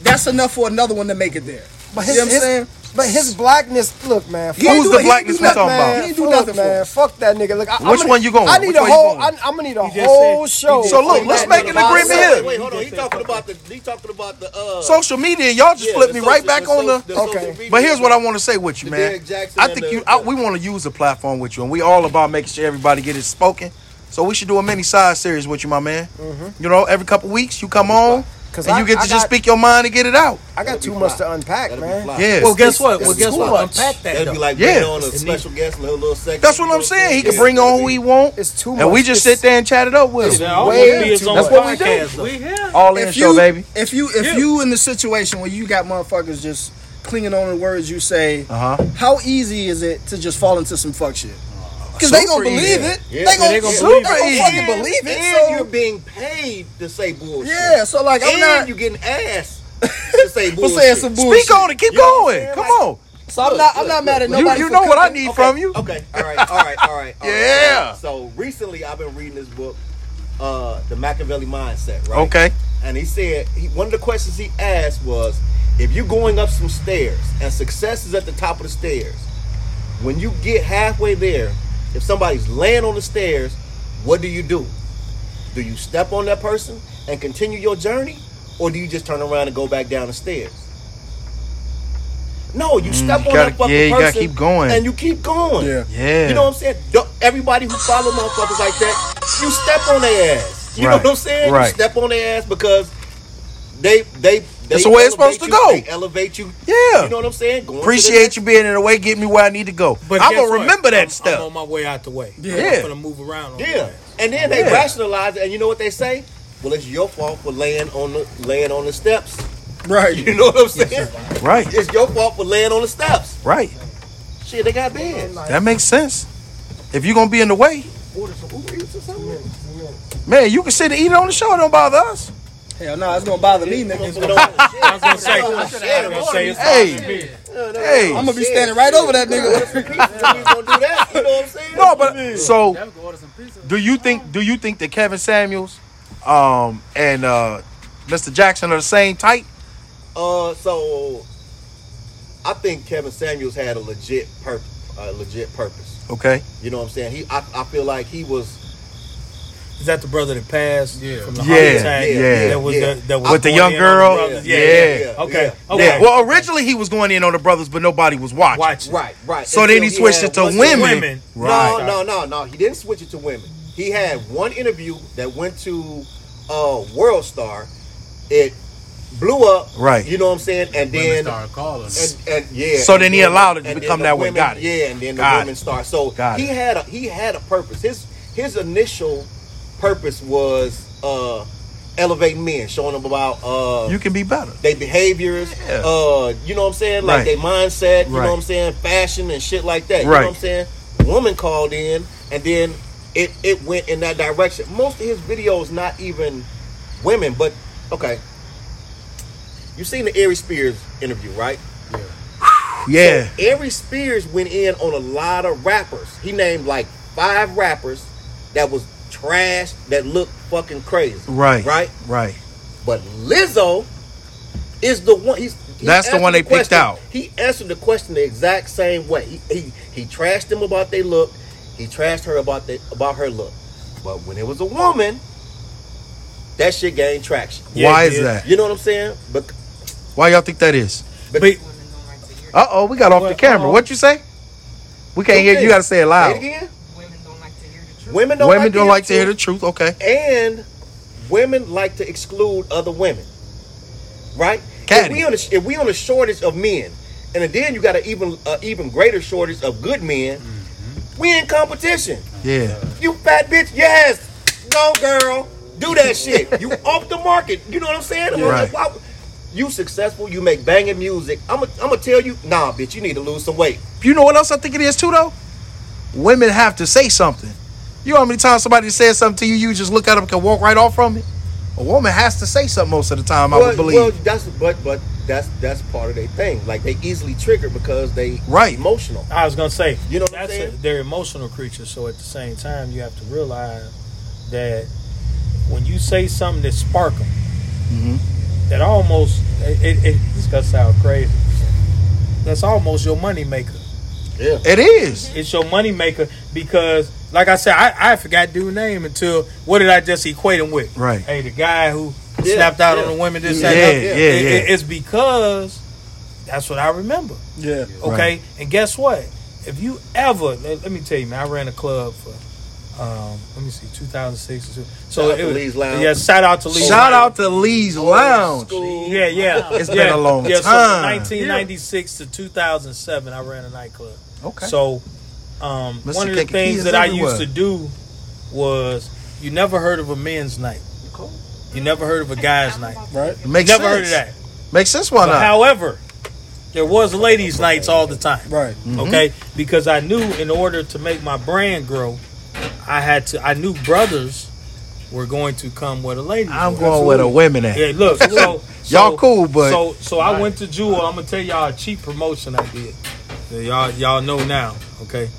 that's enough for another one to make it there. But You know what I'm his- saying? But his blackness, look, man. He Who's the blackness ain't we talking about? He ain't do Fuck, nothing man. Fuck that nigga. Look, I, Which I'm one you going I need Which a whole. I, I'm gonna need a whole said- show. So look, let's make an agreement Wait, here. Wait, wait, hold on. He talking about the. He talking about the. Uh, Social media, y'all just yeah, flipped the me right back the on so- the. Okay. But here's what I want to say with you, man. I think you. I, we want to use the platform with you, and we all about making sure everybody get it spoken. So we should do a mini side series with you, my man. You know, every couple weeks you come on, 'Cause and I- you get to I just got- speak your mind and get it out. I got That'd too be much to unpack, That'd man. fly. Yes. Well, guess what? it's Well, guess too what? much. Unpack that That'd be like Yeah. bringing on a It special guest, a little, little section. That's what I'm saying. He can bring on who he want, It's too much. and we just It's- sit there and chat it up with him. Way too much. That's what we do. podcast, though. All in if show, baby. If you if Yeah. you in the situation where you got motherfuckers just clinging on to the words you say. Uh huh. How easy is it to just fall into some fuck shit? Because they gonna believe it. Yeah. They gonna, they gonna they believe it. fucking believe it. And you're being paid to say bullshit. yeah, so like I'm and not. you getting ass to say bullshit. saying some bullshit. Speak on it. Keep You I'm going. Come Like- on. So I'm Look, not. I'm look, not mad at look. You, nobody. you for know what I need Okay, from you. Okay, all right, all right, all right. all right. Yeah. So recently, I've been reading this book, uh, The Machiavelli Mindset. Right. Okay. And he said he, one of the questions he asked was, if you're going up some stairs and success is at the top of the stairs, when you get halfway there, if somebody's laying on the stairs, what do you do? Do you step on that person and continue your journey, or do you just turn around and go back down the stairs? No, you step Mm, you on gotta- that fucking yeah, you gotta person keep going. and you keep going. Yeah. Yeah. You know what I'm saying? Everybody who follow motherfuckers like that, you step on their ass. You Right. know what I'm saying? Right. You step on their ass because they they they That's the way it's supposed to you, go. They elevate you. Yeah. You know what I'm saying? Going Appreciate you being in the way, get me where I need to go. But I'm gonna what? remember I'm- that I'm stuff. on my way out the way. Yeah. I'm gonna move around. On Yeah. way. And then they Yeah. rationalize it, and you know what they say? Well, it's your fault for laying on the laying on the steps. Right. You know what I'm saying? Right. It's your fault for laying on the steps. Right. Shit, they got beds. That makes sense. If you're gonna be in the way, Order some Uber Eats or something. man, you can sit and eat it on the show. It don't bother us. Hell no, it's gonna bother me, nigga. I was gonna say, I was gonna say it's Hey. Hey. I'm gonna be standing right over that nigga. Order some pizza if you gonna do that. You know what I'm saying? No, but so do you think do you think that Kevin Samuels um and uh Mr. Jackson are the same type? Uh, so I think Kevin Samuels had a legit purpose. A legit purpose. Okay. You know what I'm saying? He, I, I feel like he was. Is that the brother that passed Yeah. from the Yeah, heart attack? yeah, that was yeah. The, that was With the young in on girl? brothers? Yeah. Okay. yeah. Okay. Yeah. Well, originally he was going in on the brothers, but nobody was watching. Watch. it. Right, right. So then he switched had it to women. Women. Right. No, no, no, no. He didn't switch it to women. He had one interview that went to uh, World Star. It blew up. Right. You know what I'm saying? And then started calling. and, and yeah. So and then he allowed it to and become that the way. Got it. Yeah, and then the Got women it. start. So he had a he had a purpose. His his initial purpose was uh elevating men, showing them about uh You can be better. their behaviors, Yeah. uh, you know what I'm saying? Like Right. their mindset, you Right. know what I'm saying? Fashion and shit like that. You Right. know what I'm saying? Woman called in and then it it went in that direction. Most of his videos not even women, but okay. You seen the Ari Spears interview, right? Yeah. So Ari Spears went in on a lot of rappers. He named like five rappers that was trash that looked fucking crazy. Right. Right? Right. But Lizzo is the one. He's, he That's the one they picked question- out. He answered the question the exact same way. He he, he trashed them about their look. He trashed her about the, about her look. But when it was a woman, that shit gained traction. Yeah, Why is that? You know what I'm saying? But Why y'all think that is? But Uh oh, we got off the camera. uh-oh. What you say? We can't hear you. You gotta say it Say loud. it again. Women don't like to hear the truth. Women don't Women like don't like to hear the truth. truth. Okay. and women like to exclude other women, right? Caddy. If we on a, if we on a shortage of men, and then you got an even uh, even greater shortage of good men, we in competition. Yeah. You fat bitch, yes, go girl, do that shit. You off the market. You know what I'm saying? I'm Right. why- you successful. You make banging music. I'm gonna I'm gonna tell you, nah, bitch, you need to lose some weight. You know what else I think it is too, though? Women have to say something. You know how many times somebody says something to you, you just look at them and can walk right off from it? A woman has to say something most of the time, I would believe. Well, that's but but that's that's part of their thing. Like they easily trigger because they Right. emotional. I was gonna say, You know what I'm that's saying? A, they're emotional creatures. So at the same time, you have to realize that when you say something that spark them, Mhm. that almost it, it, it this gonna sound crazy. That's almost your money maker. Yeah. It is. It's your money maker because, like I said, I, I forgot dude name until what did I just equate him with? Right. Hey, the guy who Yeah, snapped out yeah. on the women. This, Yeah, that, yeah, other. yeah. It- it- it's because that's what I remember. Yeah. Okay, and guess what? If you ever, let, let me tell you, man, I ran a club for, um, let me see, 2006. or so- So Shout it was, Lee's Lounge. Yeah, shout out to Lee's Shout Lounge. out to Lee's Lounge. School. Yeah, yeah. It's yeah. been a long yeah, So time. 1996 to 2007, I ran a nightclub. Okay. So, um, one of the things is that I used to do was you never heard of a men's night. You never heard of a guy's night. Right. Makes Never sense. heard of that. Makes sense. Why But not? however, there was ladies' nights all the time. Right. Okay, because I knew in order to make my brand grow, I had to. I knew brothers were going to come with a lady. I'm were. going with a women at. Yeah, look, so, so Y'all cool, but- so so I went to Jewel. I'm gonna tell y'all a cheap promotion I did. Y'all y'all know now, okay?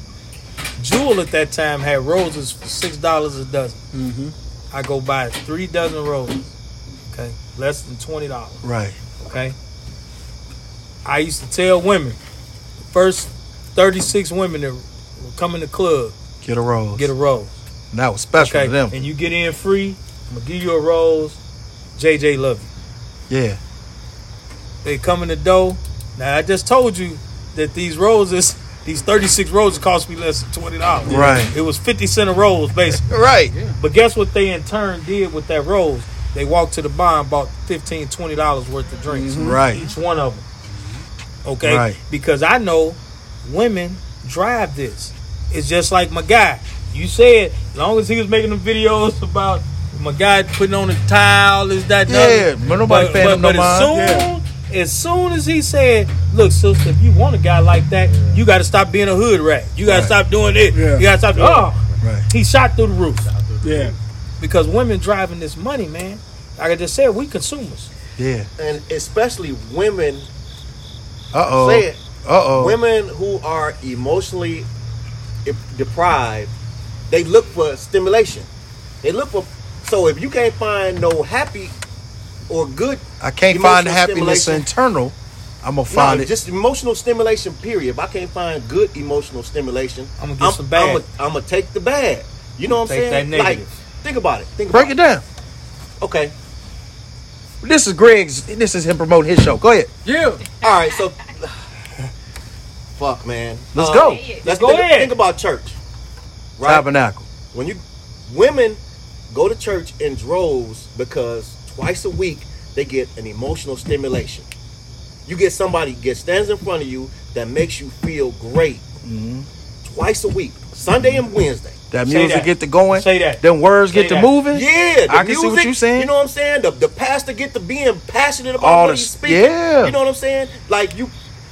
Jewel at that time had roses for six dollars a dozen. Mm-hmm. I go buy three dozen roses, okay, less than twenty dollars. Right. Okay. I used to tell women, first 36 women that come in the club, Get a rose. get a rose. And that was special Okay. to them. And you get in free, I'm gonna give you a rose. JJ love you. Yeah. They come in the door. Now I just told you that these roses, these 36 rolls cost me less than twenty dollars. Right. It was 50 cent a rose, basically. Right. But guess what they in turn did with that rose? They walked to the bar and bought 15 20 dollars worth of drinks. Mm-hmm. Right. Each one of them. Okay? Right. Because I know women drive this. It's just like my guy. You said, as long as he was making them videos about my guy putting on a towel, is that and the Yeah, other. but nobody paying him no but as mind. soon, as soon as he said, "Look, sister, if you want a guy like that, you got to stop being a hood rat. You got to Right. stop doing it. Yeah. You got to stop." Oh, Right. he shot through the roof Yeah. because women driving this money, man. Like I just said, we consumers. Yeah. and especially women. Uh oh. Say it. Uh oh. Women who are emotionally deprived, they look for stimulation. They look for. So if you can't find no happy or good, I can't find happiness internal. I'm gonna no, find it. just emotional stimulation. Period. If I can't find good emotional stimulation, I'ma get some bad. I'm gonna take the bad. You know what I'm Take saying? that Like, think about it. Think Break it down. Okay. This is Greg's. This is him promoting his show. Go ahead. Yeah. All right. So, fuck, man. Let's Uh, go. Let's Go think, ahead. think about church. Right. Tabernacle. when you women go to church in droves because twice a week they get an emotional stimulation. You get somebody get stands in front of you that makes you feel great. Mm-hmm. Twice a week, Sunday and Wednesday. That Say music that. get to going. Say that. Then words Say get to moving. Yeah, the I can see what music, you saying. You know what I'm saying? The, the pastor get to being passionate about All what the- he's speaking. yeah. You know what I'm saying? Like you,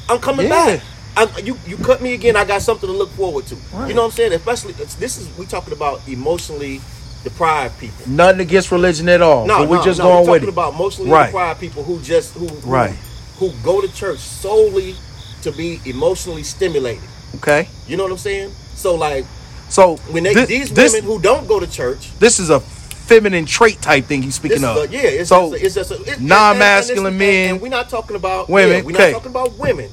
I'm coming Yeah. back. I, you you cut me again. I got something to look forward to. Right. You know what I'm saying? Especially it's, this is we talking about emotionally deprived people. Nothing against religion at all. No, but we no, just no, going we're with talking it. about emotionally Right. deprived people who just who, who Right. who go to church solely to be emotionally stimulated. Okay. You know what I'm saying? So like So when they thi- these this women who don't go to church, this is a feminine trait type thing he's this speaking of. a, yeah, it's so just a, it's just a, it- and- and- non-masculine and, men, and, and we're not talking about women, Yeah, we're okay. not talking about women.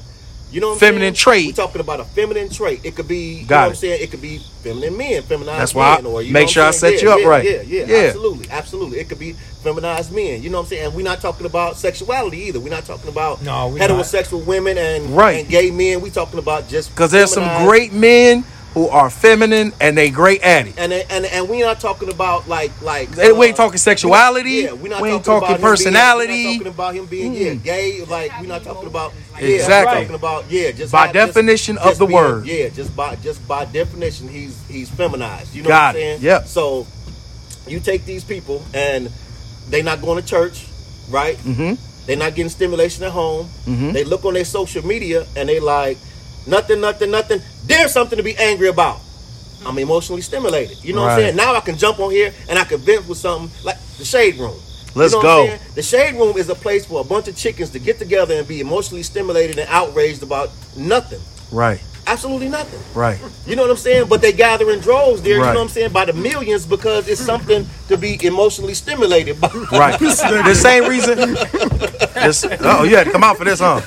You know what I'm Feminine saying? trait. We're talking about a feminine trait. It could be, you Got know what. I'm saying? It could be feminine men, feminized That's why I men. Or, you make know sure I'm I saying? set you up yeah, right. Yeah, yeah, Yeah. absolutely, absolutely. It could be feminized men. You know what I'm saying? And we're not talking about sexuality either. We're not talking about No, we're heterosexual women and, Right. and gay men. We're talking about just because there's some great men who are feminine and they great at it. and and and we're not talking about like like Hey, we ain't uh, talking sexuality. Yeah, we're not We ain't talking, talking personality. Being, we're not talking about him being yeah gay. Like we're not talking about yeah, Exactly. Talking about yeah, just By not- just- definition of just the being- word. Yeah, just by just by definition, he's he's feminized. You know Got what. I'm saying? Yep. So you take these people and they not going to church, right? Mm-hmm. They're not getting stimulation at home. Mhm. They look on their social media and they like nothing, nothing, nothing. There's something to be angry about. I'm emotionally stimulated. You know what I'm saying? Now I can jump on here and I can vent with something like the shade room. Let's you know go. The shade room is a place for a bunch of chickens to get together and be emotionally stimulated and outraged about nothing. Right, Absolutely nothing. right. You know what I'm saying? But they gather in droves there, you know what I'm saying, by the millions because it's something to be emotionally stimulated by. Right. the same reason. This, oh, you had to come out for this, huh?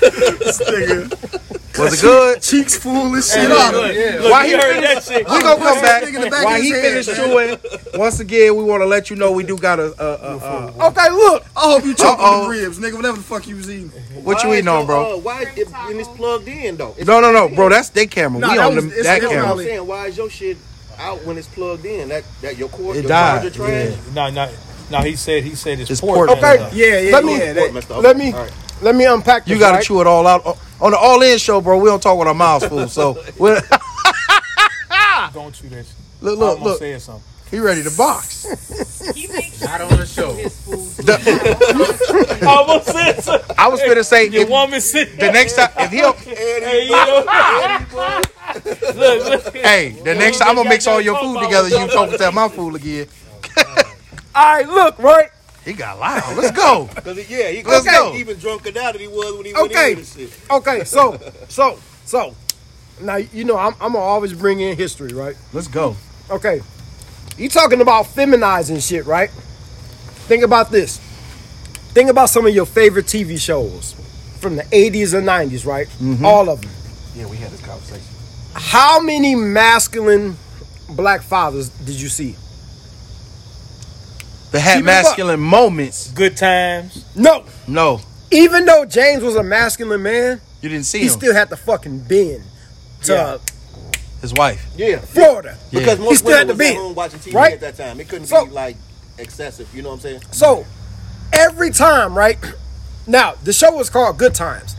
Was it good? Cheeks full and shit. Look, up. look, Why he heard that shit. We gonna come back. that nigga in the back While he his finished chewing, once again, we want to let you know we do got a. a, a, a Okay, look. I hope you choke on the ribs, nigga. Whatever the fuck you was eating. what you eating on, bro? Uh, why it, when it's plugged in though? It's No, no, no, bro. That's their camera. Nah, we that on was- the, that it's You know what camera. I'm saying? Why is your shit out when it's plugged in? That that your cord, It your died, charger trash? No, no, no. He said he said his It's port. port Okay. up. Yeah, yeah, Let me- yeah. Port That, messed up. let me- Let me unpack. You got to chew it all out on the All In show, bro. We don't talk with our mouths full. So we're, Don't chew that shit. look, I look, almost look. said something. He ready to box. He makes Not sure on the show. his food. I almost said something. I was gonna say Your if, woman sit the next time if he'll Hey, you know, look, look. hey the next time I'm gonna mix all your food together. You talk about my food again. All right, look, right? He got loud. Let's go. Cause he, yeah, he Let's go. even drunker now than he was when he went Okay. in this shit. Okay, so, so, so. Now, you know, I'm, I'm going to always bring in history, right? Let's go. Okay. You talking about feminizing shit, right? Think about this. Think about some of your favorite TV shows from the 80s and 90s, right? Mm-hmm. All of them. Yeah, we had this conversation. How many masculine black fathers did you see? They had Keep it up. masculine moments. Good times. No. No, Even though James was a masculine man, you didn't see he him. still had to fucking bend to Yeah. His wife. Yeah, Florida. because Yeah. most He still had women to was at be, home watching TV right? at that time. It couldn't So- be like excessive. You know what I'm saying? So every time, right? Now the show was called Good Times.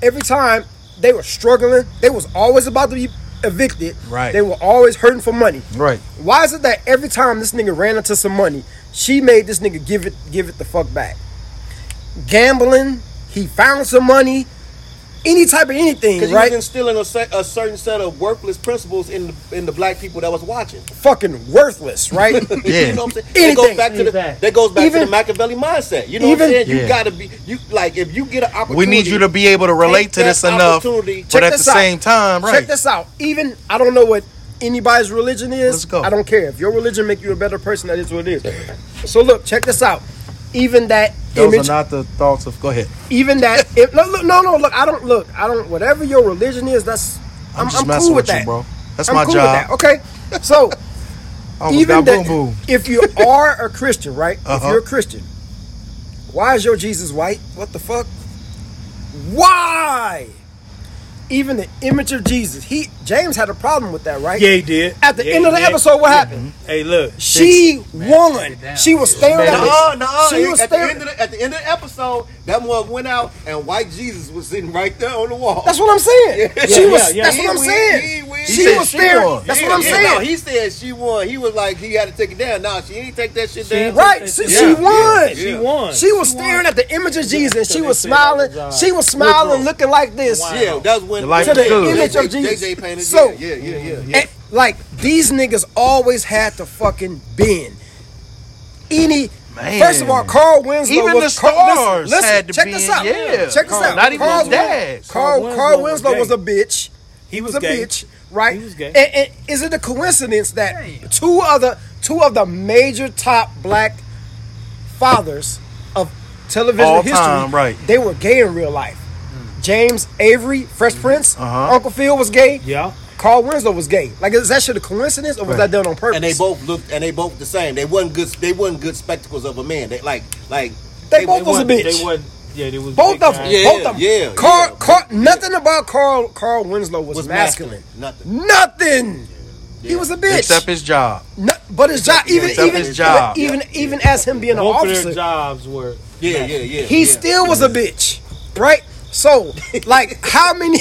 Every time they were struggling, they was always about to be evicted. Right. They were always hurting for money. Right. Why is it that every time this nigga ran into some money, she made this nigga give it give it the fuck back? Gambling, he found some money, any type of anything, Because right? he was instilling a, se- a certain set of worthless principles in the in the black people that was watching. Fucking worthless, right? Yeah. you know what I'm saying? Anything. That goes back to the Anything. that goes back Even- to the Machiavelli mindset. You know what even- I'm saying? You Yeah. gotta be you like if you get an opportunity. We need you to be able to relate to this enough, but Check at the this out. same time, right? Check this out. Even I don't know what anybody's religion is. Let's go. I don't care if your religion make you a better person. That is what it is. So look, check this out. Even that Those image, are not the thoughts of. Go ahead. even that. If, no, look, no, no. Look, I don't look. I don't. Whatever your religion is, that's. I'm, I'm, just I'm messing cool with, with you, that, bro. That's I'm my cool job. That. Okay. So even got boom that, boom. if you are a Christian, right? If Uh-huh. you're a Christian, why is your Jesus white? What the fuck? Why? Even the image of Jesus. He James had a problem with that, right? Yeah, he did. At the Yeah, end of the yeah. episode, what happened? Hey, look. She won. She was staring at No, it. no. She was at the staring. end of the, at the end of the episode, that one went out and white Jesus was sitting right there on the wall. That's what I'm saying. Yeah. She Yeah, was. yeah, That's He what I'm saying. he. He She said was she staring. won. That's Yeah, what I'm yeah, saying. No, he said she won. He was like he had to take it down. No, she ain't take that shit She down. Right. She, yeah, she won. She won. She was staring at the image of Jesus. She was smiling. uh, she was smiling, looking like this. Yeah, that's was when The life To the good. image of Jesus. JJ painted. So- yeah, yeah, yeah, yeah. yeah. And, like these niggas always had to fucking bend. Any Man. first of all, Carl Winslow Even was the Carl, stars listen, had to check bend, this out. yeah. Check this out. not even Carl his dad. Carl, Carl Carl Winslow was was a bitch. He was a gay. bitch, right? He was gay. And, and is it a coincidence that two other two of the major top black fathers of television All history, time, right. They were gay in real life. James Avery, Fresh Prince, Uh-huh. Uncle Phil was gay. Yeah. Carl Winslow was gay. Like, is that shit a coincidence, or was Right. that done on purpose? And they both looked, and they both the same. They wasn't good. They wasn't good spectacles of a man. They like, like They both was a bitch. They wasn't. Yeah, they was both of them. Yeah, both of them. yeah, Carl, yeah. Carl, nothing about Carl Carl Winslow was, was masculine. masculine. Nothing. Nothing. He was a bitch. Except his job. No, but his job, even Except even his job. but even even as him being an Both of their officer, jobs were. Yeah, yeah, yeah. he yeah. still was a bitch, right? So, like, how many,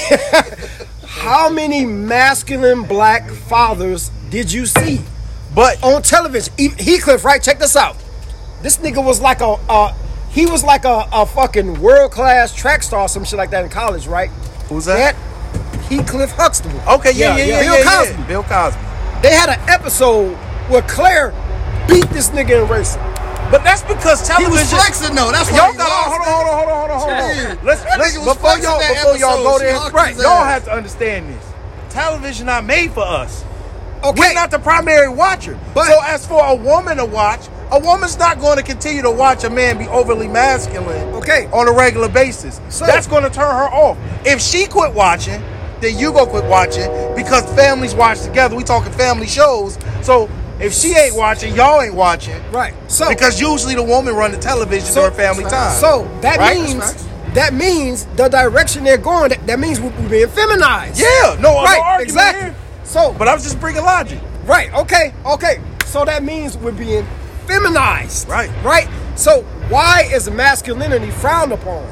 how many masculine black fathers did you see But on television? E- Heathcliff, right? Check this out. This nigga was like a, uh, he was like a, a fucking world class track star, some shit like that in college, right? who's that? That Heathcliff Huxtable. Okay, yeah, yeah, Yeah, yeah, Bill yeah, Cosby. yeah. Bill Cosby. They had an episode where Claire beat this nigga in racing. But that's because He was flexing though. That's why Y'all got hold on, hold on, hold on, hold on, hold on. Let's, let's before y'all before y'all go there, right? Y'all ass. have to understand this. Television not made for us. Okay. We're not the primary watcher. But- so as for a woman to watch, a woman's not going to continue to watch a man be overly masculine. Okay. On a regular basis. So- That's going to turn her off. If she quit watching, then you go quit watching because families watch together. We talking family shows. So if she ain't watching, y'all ain't watching. Right. So Because usually the woman run the television So- during family time. So that Right? means That's that means the direction they're going. That, that means we're, we're being feminized. yeah, no, no right. argument exactly. here. So, But I was just bringing logic. right. Okay. Okay. So that means we're being feminized. Right. Right. So why is masculinity frowned upon?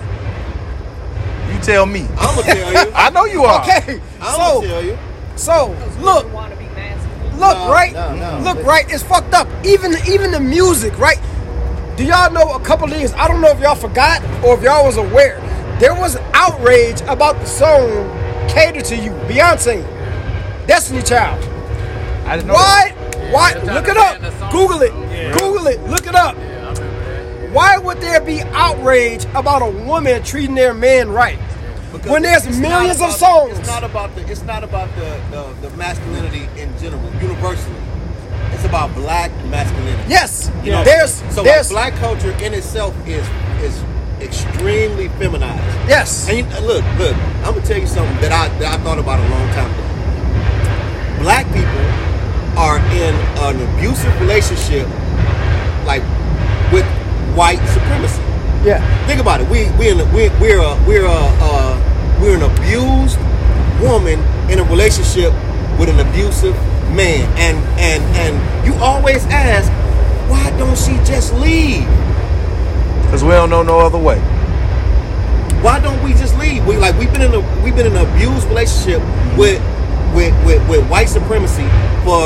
You tell me. I'm gonna tell you. I know you are. Okay. I'm So gonna tell you. so look. want to be masculine. Look, No, right? no, no. Look, right? It's fucked up. Even even the music, right? Do y'all know a couple of years? I don't know if y'all forgot or if y'all was aware. There was outrage about the song "Cater to You," Beyonce, Destiny Child. I didn't know. Why? Why? they're Look it up. ban the song. Google it. Yeah. Google it. Look it up. Yeah, I remember that. Why would there be outrage about a woman treating their man right? Because When there's it's not millions of about- songs. It's not about the. It's not about the, the the masculinity in general, universally. It's about black masculinity. Yes. You know, There's so there's like black culture in itself is is extremely feminized. yes. And you, look, look, I'm gonna tell you something that I that I thought about a long time ago. Black people are in an abusive relationship, like with white supremacy. Yeah. Think about it. We we in a, we we're a we're a uh, we're an abused woman in a relationship with an abusive man, and and and you always ask, why don't she just leave? Because we don't know no other way. Why don't we just leave? We like we've been in a we've been in an abused relationship with with with, with white supremacy for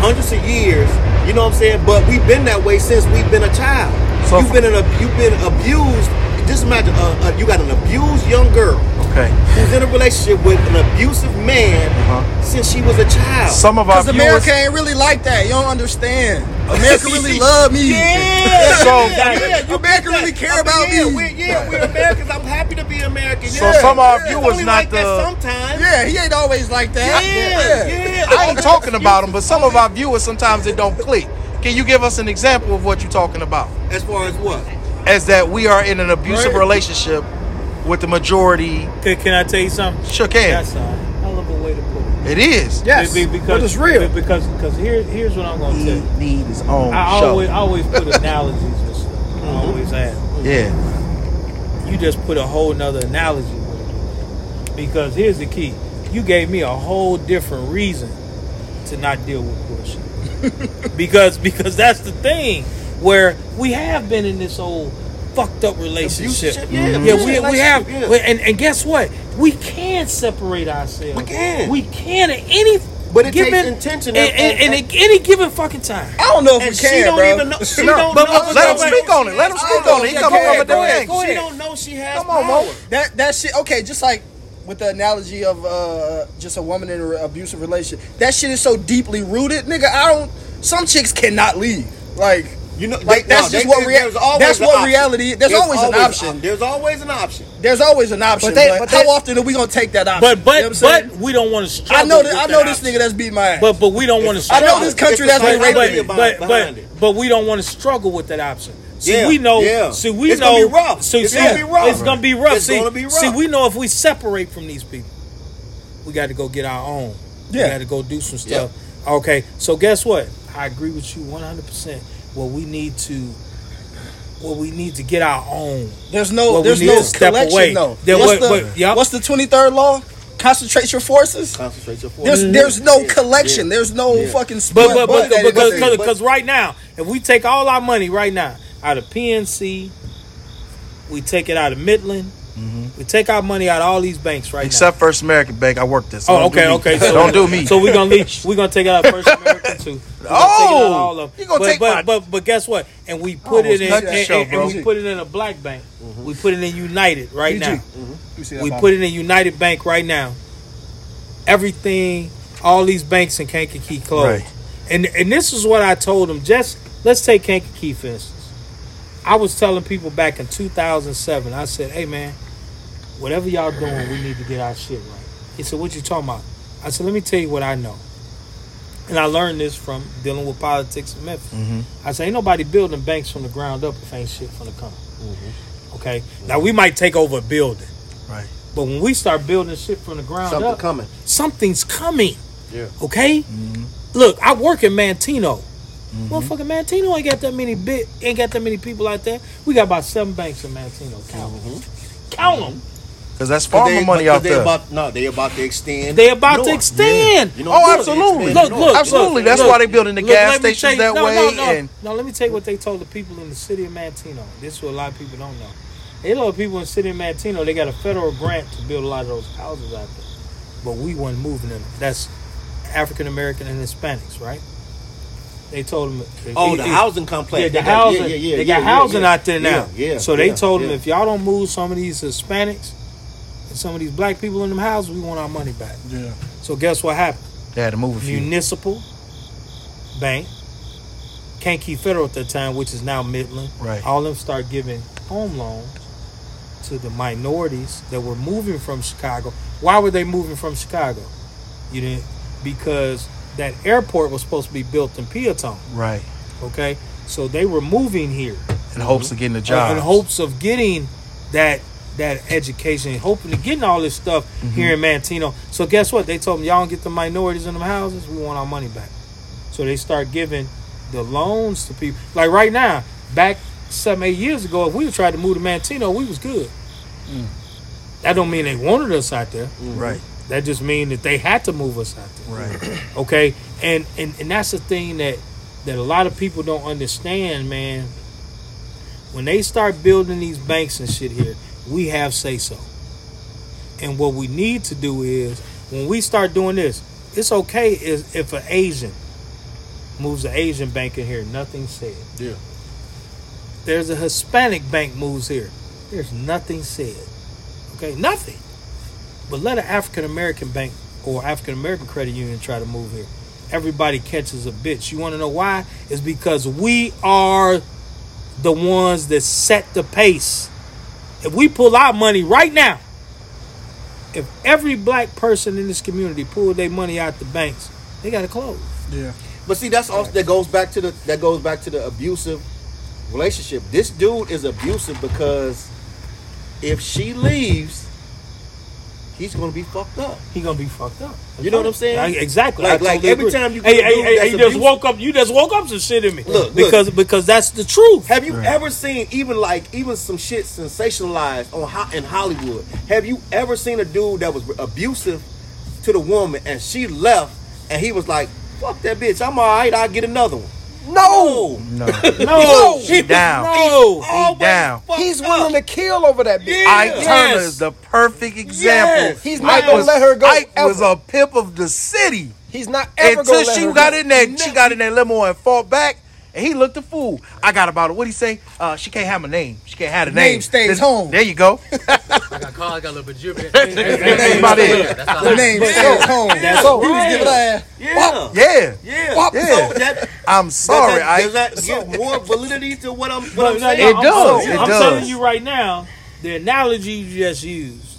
hundreds of years. You know what I'm saying? But we've been that way since we've been a child. So- you've been in a you've been abused. Just imagine, uh, uh, you got an abused young girl Okay. who's in a relationship with an abusive man Uh-huh. since she was a child. Some of our Because viewers. America ain't really like that. You don't understand. America really love me. yeah, So- yeah, you America really care I mean, about yeah, me. We're, yeah, we're Americans. I'm happy to be American. So some of our It's viewers not like that the- sometimes. Yeah, he ain't always like that. Yeah, yeah. I ain't talking about them, but some of our viewers sometimes it don't click. Can you give us an example of what you're talking about? As far as what? As that we are in an abusive Right. relationship with the majority. Can, can I tell you something? Sure can. That's a hell of a way to put it. It is. Yes. Be- be- but it's real. be- Because because here here's what I'm gonna tell He you. need his own I show. always I always put analogies with stuff. Mm-hmm. I always have. yeah. You just put a whole nother analogy with it. Because here's the key. You gave me a whole different reason to not deal with bullshit. because because that's the thing where we have been in this old fucked up relationship. Abusive, yeah, yeah, we, we have yeah. and, and guess what? We can separate ourselves. We can. We can at any But it takes given intention and, and- and, and- at any given fucking time. I don't know if And we she can, don't bro. even know. She No, don't but- know. but- Let him speak on it. Let him speak on it. He Yeah, coming from a ahead, go ahead, different angle. She don't know she has Come on, power. Mo. That that shit. Okay, just like with the analogy of uh just a woman in an abusive relationship. That shit is so deeply rooted, nigga. I don't. Some chicks cannot leave. Like You know, Like, they- that's no, just they- what there- rea- there's always that's what reality- there's always an option. There's always an option. there's always an option. But But, they- but they- how often are we gonna take that option? But You know but what I'm saying? but we don't want to struggle. I know that with I know that this option. nigga that's beating my ass. But but we don't want to. I know this country It's that's a been but, raping. but, behind- but, but, but we don't want to struggle with that option. See, Yeah, we know. yeah. See, we It's know. gonna be rough. See, It's see, gonna be rough. It's gonna be rough. It's see, gonna be rough. see, we know if we separate from these people, we got to go get our own. Yeah. We got to go do some stuff. Okay, so guess what? I agree with you one hundred percent. Well, we need to. Well, we need to get our own. There's no Well, there's no step collection away. though. There what's, was- the, but- yep. what's the 23rd law? Concentrate your forces. Concentrate your There's forces. there's no Yeah, collection. yeah. There's no Yeah. fucking split. But but but that because because because right now, if we take all our money right now out of PNC, we take it out of Midland, we take our money out of all these banks right now. Except First American Bank, I work this. now. Oh, Don't do okay, okay. So, don't do me. So we're gonna leave. We're gonna take it out of First American too. We're gonna take it out Oh, all of them. you gonna but, take but, my- but but guess what? And we put it in, and, show, and- and we put it in a black bank. We put it in United right now. Mm-hmm. That We put it in United Bank right now. Everything, all these banks in Kankakee closed. Right. And and this is what I told them. Just let's take Kankakee for instance. I was telling people back in 2007. I said, "Hey man, whatever y'all doing, we need to get our shit right." He said, "What you talking about?" I said, "Let me tell you what I know." And I learned this from dealing with politics in Memphis. Mm-hmm. I say, ain't nobody building banks from the ground up if ain't shit from the come. Mm-hmm. Okay. Now we might take over a building. Right. But when we start building shit from the ground Something up, coming. something's coming. Yeah. Okay? Mm-hmm. Look, I work in Manteno. Motherfucking Manteno ain't got that many bit ain't got that many people out there. We got about seven banks in Manteno. Count them. Count them. Because that's But farmer they- money but out they there. About, no, they about to extend. They about to north. extend. You know, Oh, they're absolutely. expanding Look, north. look, Absolutely. look, That's look. why they building the Look, gas let stations tell you- that no, way. No, no, and no, let me tell you what they told the people in the city of Manteno. This is what a lot of people don't know. A lot of people in the city of Manteno they got a federal grant to build a lot of those houses out there, but we weren't moving them. That's African American and Hispanics, right? They told them. Oh, the housing complex. Yeah, the They got- housing. yeah, yeah, yeah, they got yeah, housing yeah. out there now. Yeah, yeah, So they yeah, told them if y'all don't move some of these Hispanics and some of these black people in them houses, we want our money back. Yeah. So guess what happened? They had to move a few. Municipal Bank, Kankakee Federal at that time, which is now Midland. Right. All of them start giving home loans to the minorities that were moving from Chicago. Why were they moving from Chicago? You didn't because that airport was supposed to be built in Peotone. Right. Okay, so they were moving here In hopes of getting a job. in hopes of getting that that education, hoping to getting all this stuff Mm-hmm. here in Manteno. So guess what? They told them y'all don't get the minorities in them houses. We want our money back. So they start giving the loans to people. Like right now, back seven eight years ago, if we tried to move to Manteno, we was good. Mm. That don't mean they wanted us out there. Right. That just mean that they had to move us out there Right. okay and and and that's the thing that that a lot of people don't understand man when they start building these banks and shit here we have say so and what we need to do is when we start doing this it's okay if, if an asian moves an asian bank in here nothing said Yeah. there's a hispanic bank moves here there's nothing said okay nothing but let an African American bank or African American credit union try to move here. Everybody catches a bitch. You want to know why? It's because we are the ones that set the pace. If we pull our money right now, if every black person in this community pulled their money out the banks, they got to close. Yeah. But see, that's also that goes back to the that goes back to the abusive relationship. This dude is abusive because if she leaves, he's gonna be fucked up. He gonna be fucked up. You know what I'm saying? I- exactly. Like- I like every agree. time you hey, hey, hey, that's you just woke up. You just woke up some shit in me. Look, look. because because that's the truth. Have you ever seen even like even some shit sensationalized on ho- in Hollywood? Have you ever seen a dude that was abusive to the woman and she left and he was like, "Fuck that bitch, I'm all right. I'll get another one." No, No. No, He down. no. He down. he's willing to kill over that bitch. Yeah. Ike Turner Yes. is the perfect example. Yes. He's Ike not gonna was- let her go Ike was a pimp of the city. He's not ever Until gonna let she got go. in there, she got in that limo and fought back, and he looked a fool. I got about it. What would he say? Uh, she can't have a name. She can't have a name. Name stays This- home. There you go. I got called. I got a little bit jubilant. That's about it. That's all The I- name Yeah. stays home. That's so he was right. giving her Yeah, Yeah. yeah, Wop. Yeah. So that, I'm sorry, does that, Ike. does that give more validity to what I'm what No, I'm saying? no, It I'm does, telling- it I'm does. telling you right now, the analogy you just used,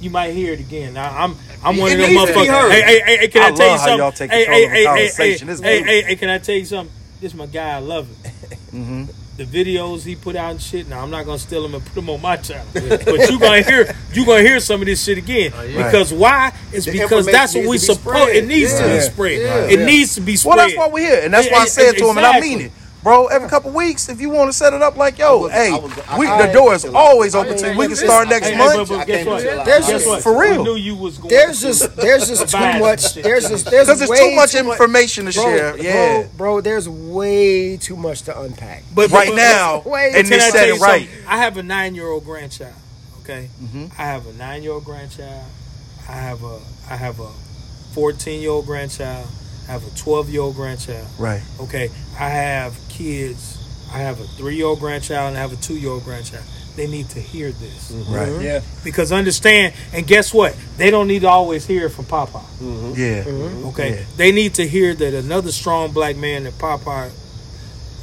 you might hear it again. I, I'm I'm one It of them needs to be motherfuckers. Hey, hey, hey, hey, can I, I tell you love how something? y'all take hey, hey, the hey, conversation. Hey, hey, hey, hey, can I tell you something? This my guy. I love it. Mm-hmm. The videos he put out and shit. Now I'm not gonna steal them and put them on my channel, but you gonna hear you gonna hear some of this shit again. Oh, yeah. Because why? It's The because that's what we needs to support. It spread. needs to be spread. Yeah. It Yeah. needs to be spread. Well, that's why we're here, and that's why I said to him, and I mean it, bro. Every couple weeks, if you want to set it up, like, yo, was- hey, I was- I- we, I- the door is I- always open I- till I- we I- can start next Hey, hey, month. but, but I guess what? There's Guess just- what? for real. Knew you was going. There's just there's just too much. There's just there's Because there's too much much- information to share. bro, Yeah, bro, there's way too much to unpack. But right now, Wait, and Can they I said it right. I have a nine-year-old grandchild. Okay, Mm-hmm. I have a nine-year-old grandchild. I have a I have a fourteen-year-old grandchild. I have a twelve-year-old grandchild. Right. Okay, I have kids. I have a three-year-old grandchild and I have a two-year-old grandchild. They need to hear this mm-hmm. Right. Mm-hmm. Yeah. because understand. And guess what? They don't need to always hear it from Papa. Mm-hmm. Yeah. Okay, Yeah. they need to hear that another strong black man that Papa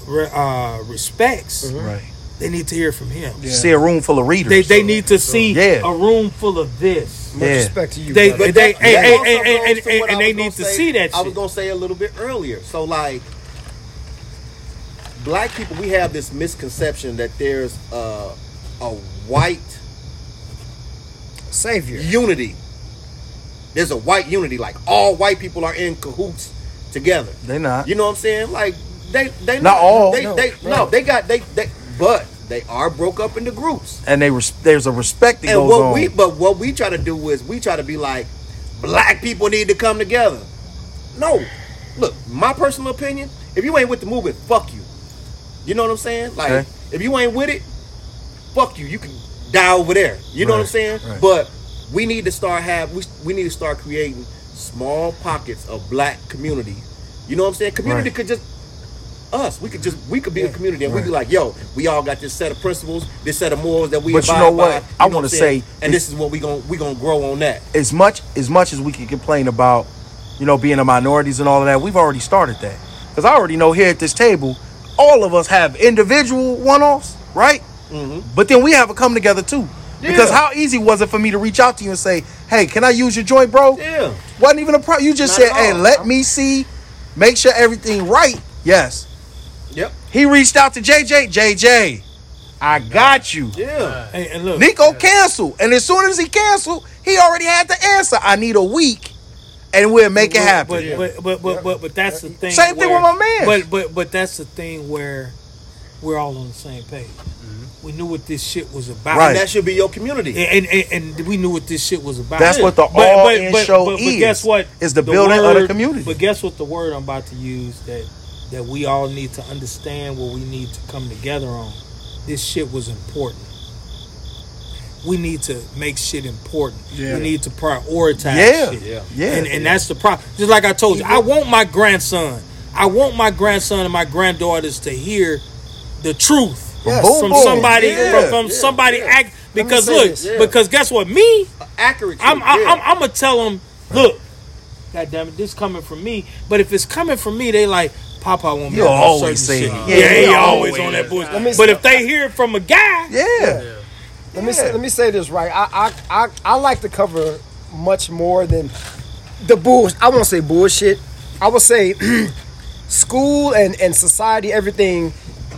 uh, respects. Right. They need to hear from him. See a room full of readers. They they need to see Yeah. a room full of this. Much Yeah. respect to you. They- brother. but they- that- hey, hey, hey, goes hey, to and- and they need gonna say- see that I was gonna say a little bit earlier. So like, black people, we have this misconception that there's a, a white savior. unity. There's a white unity, like all white people are in cahoots together. They're not. You know what I'm saying? Like they they Not all. They, No, they, no. no, they got they they but they are broke up into groups. and they res- there's a respect that And goes what on. we but what we try to do is we try to be like black people need to come together. No. Look, my personal opinion, if you ain't with the movement, fuck you. You know what I'm saying? Like Okay. if you ain't with it, fuck you. You can die over there. You know what I'm saying? right. But we need to start have we, we need to start creating small pockets of black community. You know what I'm saying? Community Right. could just us. We could just we could be a community and we'd be like, yo, we all got this set of principles, this set of morals that we But you know what? by. You I wanna what say and this is what we to we gonna grow on that. as much as much as we can complain about, you know, being a minorities and all of that, we've already started that. Because I already know here at this table, all of us have individual one-offs, right? Mm-hmm. But then we have a come together too. Because how easy was it for me to reach out to you and say, "Hey, can I use your joint, bro?" Yeah. Wasn't even a problem. You just Not said, "Hey, let me see, make sure everything right." Yes. Yep. He reached out to JJ. JJ, I got you. Yeah. Hey, and look, Nico canceled, and as soon as he canceled, he already had the answer. I need a week, and we'll make it happen. But, but, but, but, but, but that's the thing. Same thing where- with my man. But, but, but that's the thing where we're all on the same page. Mm-hmm. We knew what this shit was about. Right. And that should be your community. And, and, and we knew what this shit was about. That's what the But- all but- in but- show but- but is. guess what? Is the, building of the community. But guess what? The word I'm about to use that that we all need to understand what we need to come together on. This shit was important. We need to make shit important. Yeah. We need to prioritize Yeah. shit. Yeah. Yeah. And, and that's the problem. Just like I told you, I want my grandson. I want my grandson and my granddaughters to hear the truth Yes. from Boom, boom. somebody Yeah. from, from somebody act because look. Yeah. because guess what me Accurate. I'm truth, I'm. I'm, I'm gonna tell them look God damn it this coming from me but if it's coming from me they like Papa won't be You on always say shit. yeah, Yeah, he you always always on that Let me bullshit say- but if they hear it from a guy yeah. Let me say, let me say this right. I, I I I like to cover much more than the bull. I won't say bullshit. I would say school and and society, everything.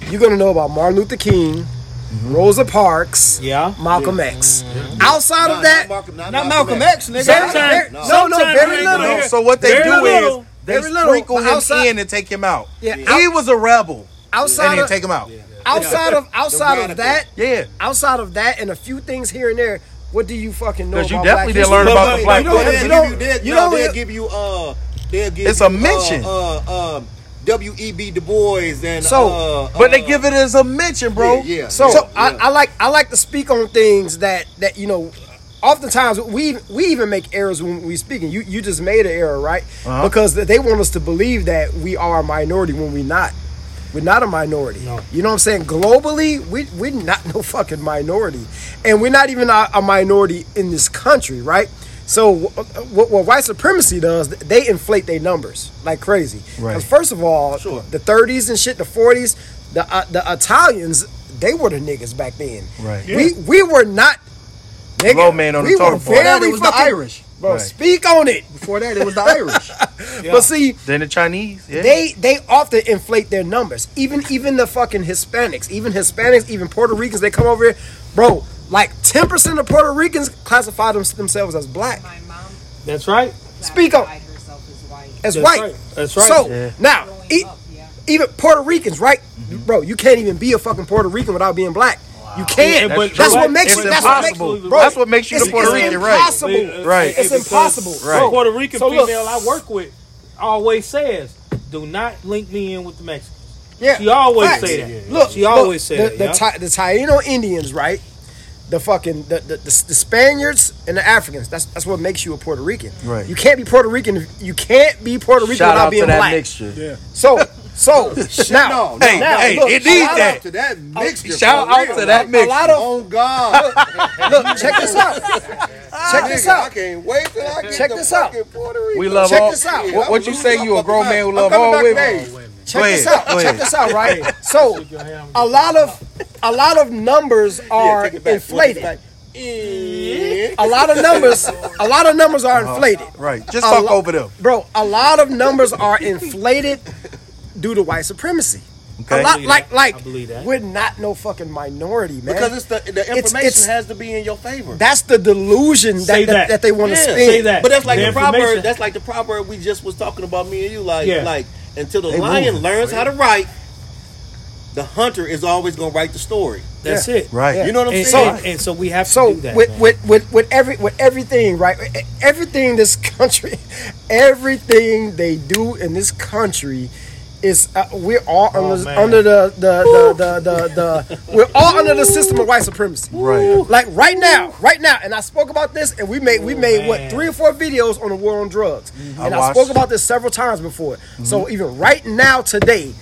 You're gonna know about Martin Luther King, mm-hmm. Rosa Parks, yeah Malcolm X. Mm-hmm. Outside of that, not Malcolm- not Not Malcolm Malcolm X. X, nigga. Very- Sometimes- no, no, very little. ain't So what they Very do little. is they Very little. sprinkle him Outside- in and take him out. Yeah, he was a rebel, outside and of take him out. outside of outside of that, Yeah. outside of that, and a few things here and there. What do you fucking know? 'Cause you about definitely black didn't learn history? about the black you know, you They'll know, give you, they'll, you know, they'll give you uh they'll give It's you, a mention. uh, uh, um W.E.B. Du Bois and So, uh, But they uh, give it as a mention, bro. Yeah, yeah. So, yeah, I, yeah. I like I like to speak on things that that you know. Oftentimes we we even make errors when we speaking. You you just made an error, right? Uh-huh. Because they want us to believe that we are a minority when we're not. We're not a minority. No. You know what I'm saying? Globally, we we're not no fucking minority, and we're not even a, a minority in this country, right? So what, what white supremacy does, they inflate their numbers like crazy. Right. First of all, Sure. the 30s and shit, the 40s, the uh, the Italians, they were the niggas back then. Right. We we were not. Nigga, Low man on the we were totem pole. Before that, very it was the Irish. Bro, Right. speak on it. Before that, it was the Irish. But see, Then the Chinese. Yeah. they they often inflate their numbers. Even even the fucking Hispanics, even Hispanics, even Puerto Ricans, they come over here, bro. Like ten percent of Puerto Ricans classify them, themselves as black, My mom that's right Speak up. classified herself as white. as That's white. right. That's right. So Yeah. now, e- up, yeah. even Puerto Ricans, right, bro? You can't even be a fucking Puerto Rican without being black. You can't. Yeah, That's, but- what makes it's you. That's what makes impossible. bro. That's what makes you the Puerto Rican, right? impossible. Right. It's Because impossible. Right. The Puerto Rican So look- female I work with always says, "Do not link me in with the Mexicans." Yeah, She always facts. say that. Look, she always look, say the, that. the, yeah. Ti- the Taino Indians, right? The fucking the, the, the, the Spaniards and the Africans. That's that's what makes you a Puerto Rican. Right. You can't be Puerto Rican. if- You can't be Puerto Rican Shout without out being to that black. mixture. So so now, no, Hey, now, hey, look, it needs lot of- that. to that oh, mixture. Shout out real. to that A mixture. lot of Oh God! look. Check this out. Ah, check this Nigga, I can't wait till I get Check to this out. Puerto Rico. We love Check all. this out. What, what you say? You a grown man who love all women? today. Check this out. Check this out. Right. So a lot of a lot of numbers are take it back, inflated. A lot of numbers. A lot of numbers are uh-huh. inflated. Right. Just talk lo- over them. bro. A lot of numbers are inflated due to white supremacy. Okay. A lot, like, that. like I believe that. we're not no fucking minority, man. Because it's the the information it's- has to be in your favor. that's the delusion that, that, that. that they want to Yeah, spin. say that. But that's like The the, proverb. That's like the proverb we just was talking about. Me and you, like, Yeah. like until the They lion moving. learns how to write, the hunter is always gonna write the story. That's Yeah. it. Right. You know what I'm And, saying? and, and so we have So to do that. with, man. with with with every with everything, right? Everything this country, everything they do in this country is uh, we're all oh, under, under the the, the, the, the, the we're all under the system of white supremacy. Right. Like right now, right now, and I spoke about this, and we made we oh, made what three or four videos on the war on drugs, mm-hmm. and I, watched. spoke about this several times before. So mm-hmm. even right now today,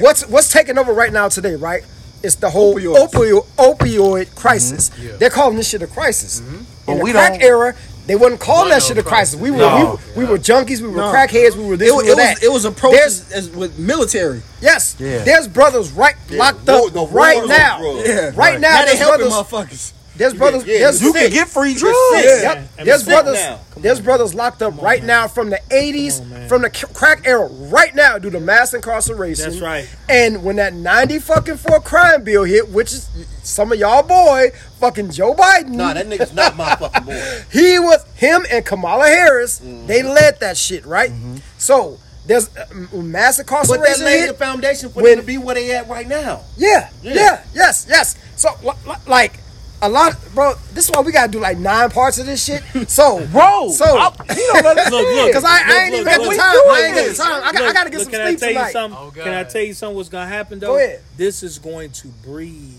what's what's taking over right now today, right? It's the whole Opioids. opioid opioid crisis. Mm-hmm. They're calling this shit a crisis. But In the we crack don't- era, they wasn't calling that shit a crisis. We were No. we, we were junkies, we were No. crackheads, we were this, It, we it were was that. it was There's- approaches as with military. Yes. Yeah. There's brothers right locked up the right now. Yeah, Right now, Now they there's helping brothers. motherfuckers. There's brothers. yeah, there's You can get free drugs. sick. Yep. There's brothers. now. There's brothers locked up right now from the 80s, from the crack era, right now due to mass incarceration. That's right. And when that 90 fucking four crime bill hit, which is some of y'all boy, fucking Joe Biden. Nah, that nigga's not my fucking boy. He was him and Kamala Harris. They led that shit, right? So there's uh, m- mass But that laid hit. the foundation for When- them to be where they at right now. Yeah, Yeah. yeah, yes, yes. So, li- li- like, a lot, bro. This is why we gotta do like nine parts of this shit. So, Bro, so I- he don't let us Look, look, because I, I look, ain't even look, got look, the we time. doing I ain't got the time. I, got, I gotta get Look, some can I sleep tell you tonight. something? Oh, can I tell you something? What's gonna happen though? Go ahead. This is going to breed